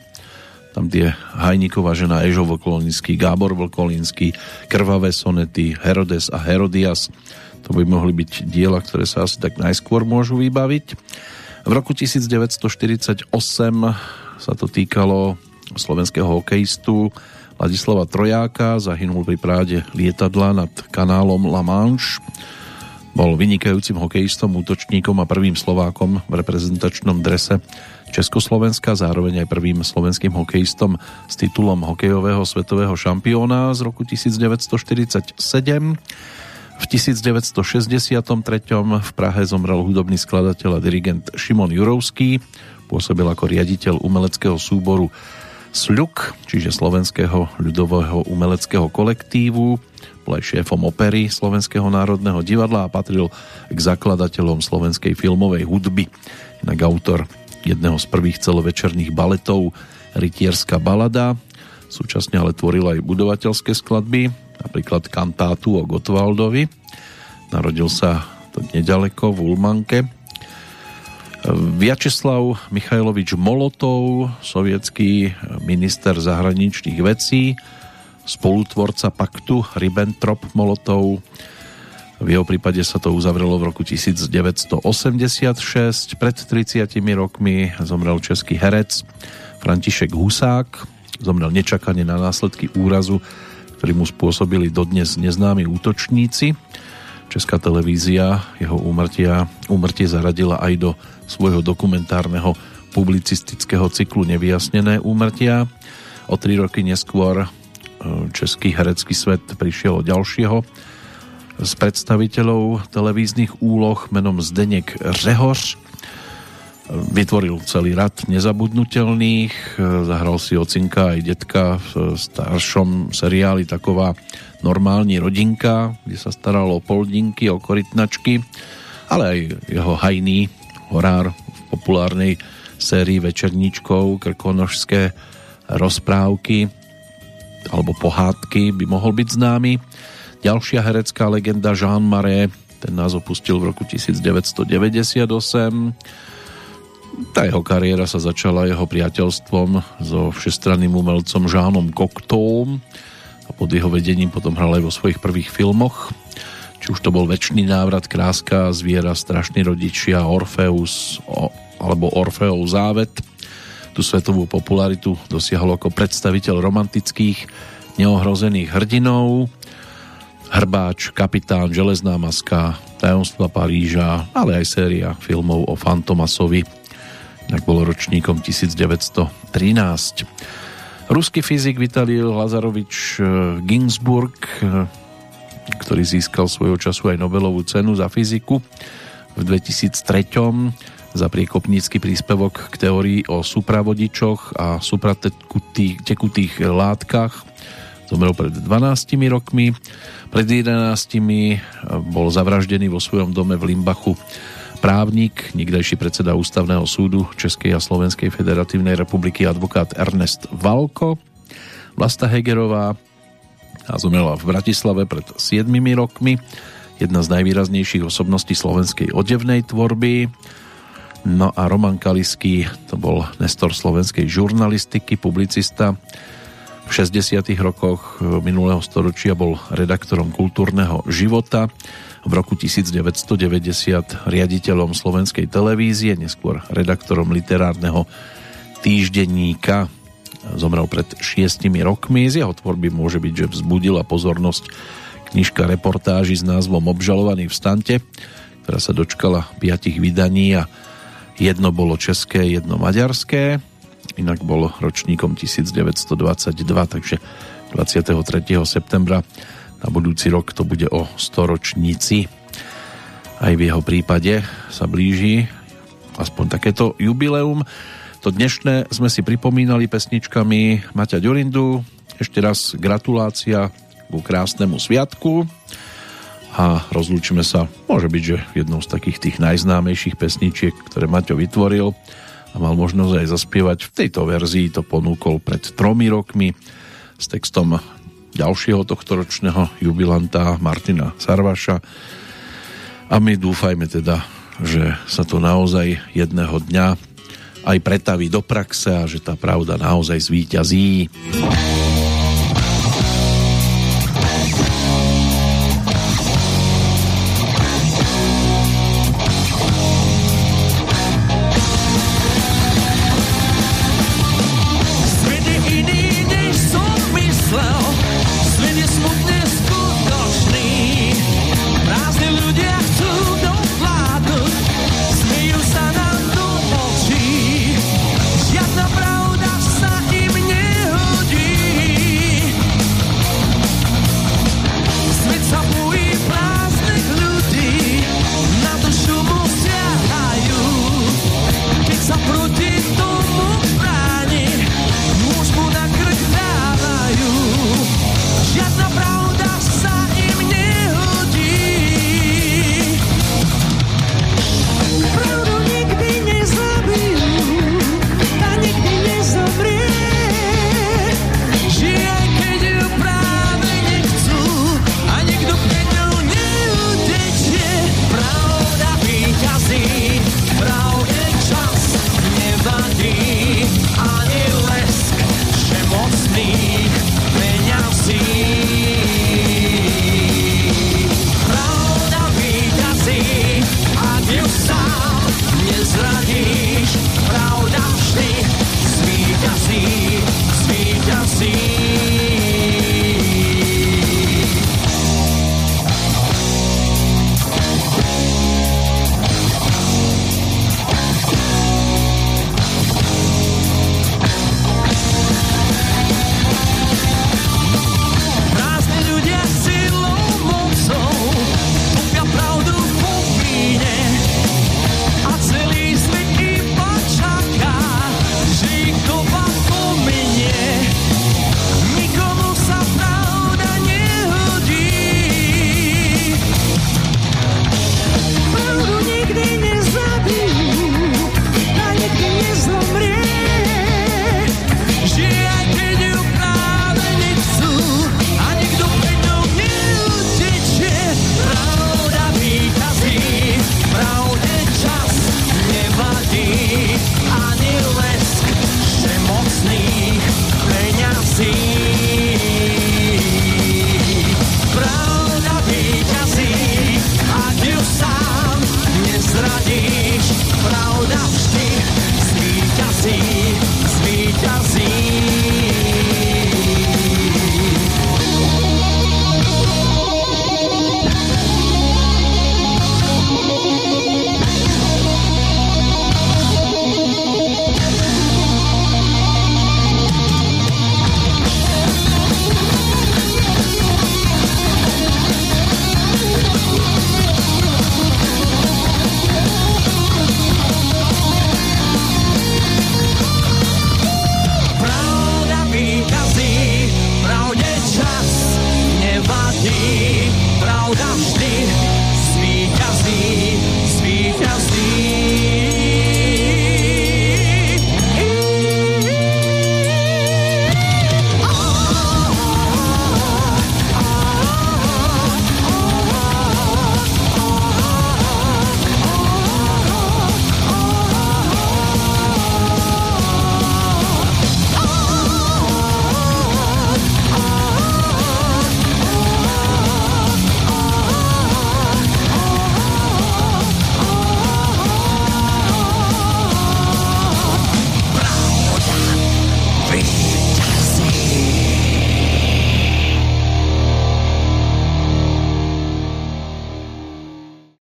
tam tie Hajníková žena Ežo Vlkolínsky, Gábor Vlkolínsky, Krvavé sonety, Herodes a Herodias. To by mohli byť diela, ktoré sa asi tak najskôr môžu vybaviť. V roku 1948 sa to týkalo slovenského hokejistu Ladislava Trojáka, zahynul pri práde lietadla nad kanálom La Manche. Bol vynikajúcim hokejistom, útočníkom a prvým Slovákom v reprezentačnom drese Československa, zároveň aj prvým slovenským hokejistom s titulom hokejového svetového šampióna z roku 1947. V 1963. v Prahe zomrel hudobný skladateľ a dirigent Šimon Jurovský, pôsobil ako riaditeľ umeleckého súboru SLUK, čiže Slovenského ľudového umeleckého kolektívu, bol aj šéfom opery Slovenského národného divadla a patril k zakladateľom slovenskej filmovej hudby. Inak autor jedného z prvých celovečerných baletov Rytierská balada, súčasne ale tvoril aj budovateľské skladby, napríklad kantátu o Gotwaldovi. Narodil sa to nedaleko v Ulmanke Vyačeslav Michajlovič Molotov, sovietský minister zahraničných vecí, spolutvorca paktu Ribbentrop-Molotov. V jeho prípade sa to uzavrelo v roku 1986. Pred 30 rokmi zomrel český herec František Husák. Zomrel nečakane na následky úrazu, ktorý mu spôsobili dodnes neznámi útočníci. Česká televízia jeho úmrtia, úmrtie zaradila aj do svojho dokumentárneho publicistického cyklu Nevyjasnené úmrtia. O tri roky neskôr český herecký svet prišiel o ďalšieho z predstaviteľov televíznych úloh menom Zdenek Řehoř. Vytvoril celý rad nezabudnutelných, zahral si ocinka aj detka v staršom seriáli taková normálni rodinka, kde sa staralo o poldinky, o korytnačky, ale aj jeho hajný horár v populárnej sérii večerníčkov, krkonožské rozprávky alebo pohádky by mohol byť známy. Ďalšia herecká legenda Jean Marais, ten nás opustil v roku 1998. Tá jeho kariéra sa začala jeho priateľstvom so všestranným umelcom Žánom Cocteau a pod jeho vedením potom hral aj vo svojich prvých filmoch či už to bol väčší návrat, kráska, zviera, strašný rodičia, Orfeus o, alebo Orfeov závet. Tu svetovú popularitu dosiahol ako predstaviteľ romantických neohrozených hrdinov, Hrbáč, Kapitán, Železná maska, Tajomstva Paríža, ale aj séria filmov o Fantomasovi. Tak bol ročníkom 1913. Ruský fyzik Vitalij Lazarovič eh, Ginsburg eh, ktorý získal svojho času aj Nobelovú cenu za fyziku v 2003 za priekopnícky príspevok k teórii o supravodičoch a supratekutých látkach. Zomrel pred 12 rokmi. Pred 11 bol zavraždený vo svojom dome v Limbachu právnik, nikdajší predseda Ústavného súdu Českej a Slovenskej federatívnej republiky advokát Ernest Valko. Vlasta Hegerová, a zomrela v Bratislave pred 7 rokmi. Jedna z najvýraznejších osobností slovenskej odevnej tvorby. No a Roman Kalisky, to bol nestor slovenskej žurnalistiky, publicista. V 60. rokoch minulého storočia bol redaktorom kultúrneho života. V roku 1990 riaditeľom slovenskej televízie, neskôr redaktorom literárneho týždenníka zomrel pred šiestimi rokmi. Z jeho tvorby môže byť, že vzbudila pozornosť knižka reportáži s názvom Obžalovaný v stante, ktorá sa dočkala piatich vydaní a jedno bolo české, jedno maďarské. Inak bol ročníkom 1922, takže 23. septembra na budúci rok to bude o storočníci. Aj v jeho prípade sa blíži aspoň takéto jubileum. To dnešné sme si pripomínali pesničkami Maťa Ďurindu. Ešte raz gratulácia ku krásnemu sviatku a rozlúčime sa, môže byť, že jednou z takých tých najznámejších pesničiek, ktoré Maťo vytvoril a mal možnosť aj zaspievať v tejto verzii, to ponúkol pred tromi rokmi s textom ďalšieho tohtoročného jubilanta Martina Sarvaša a my dúfajme teda, že sa to naozaj jedného dňa aj pretaví do praxe a že tá pravda naozaj zvíťazí.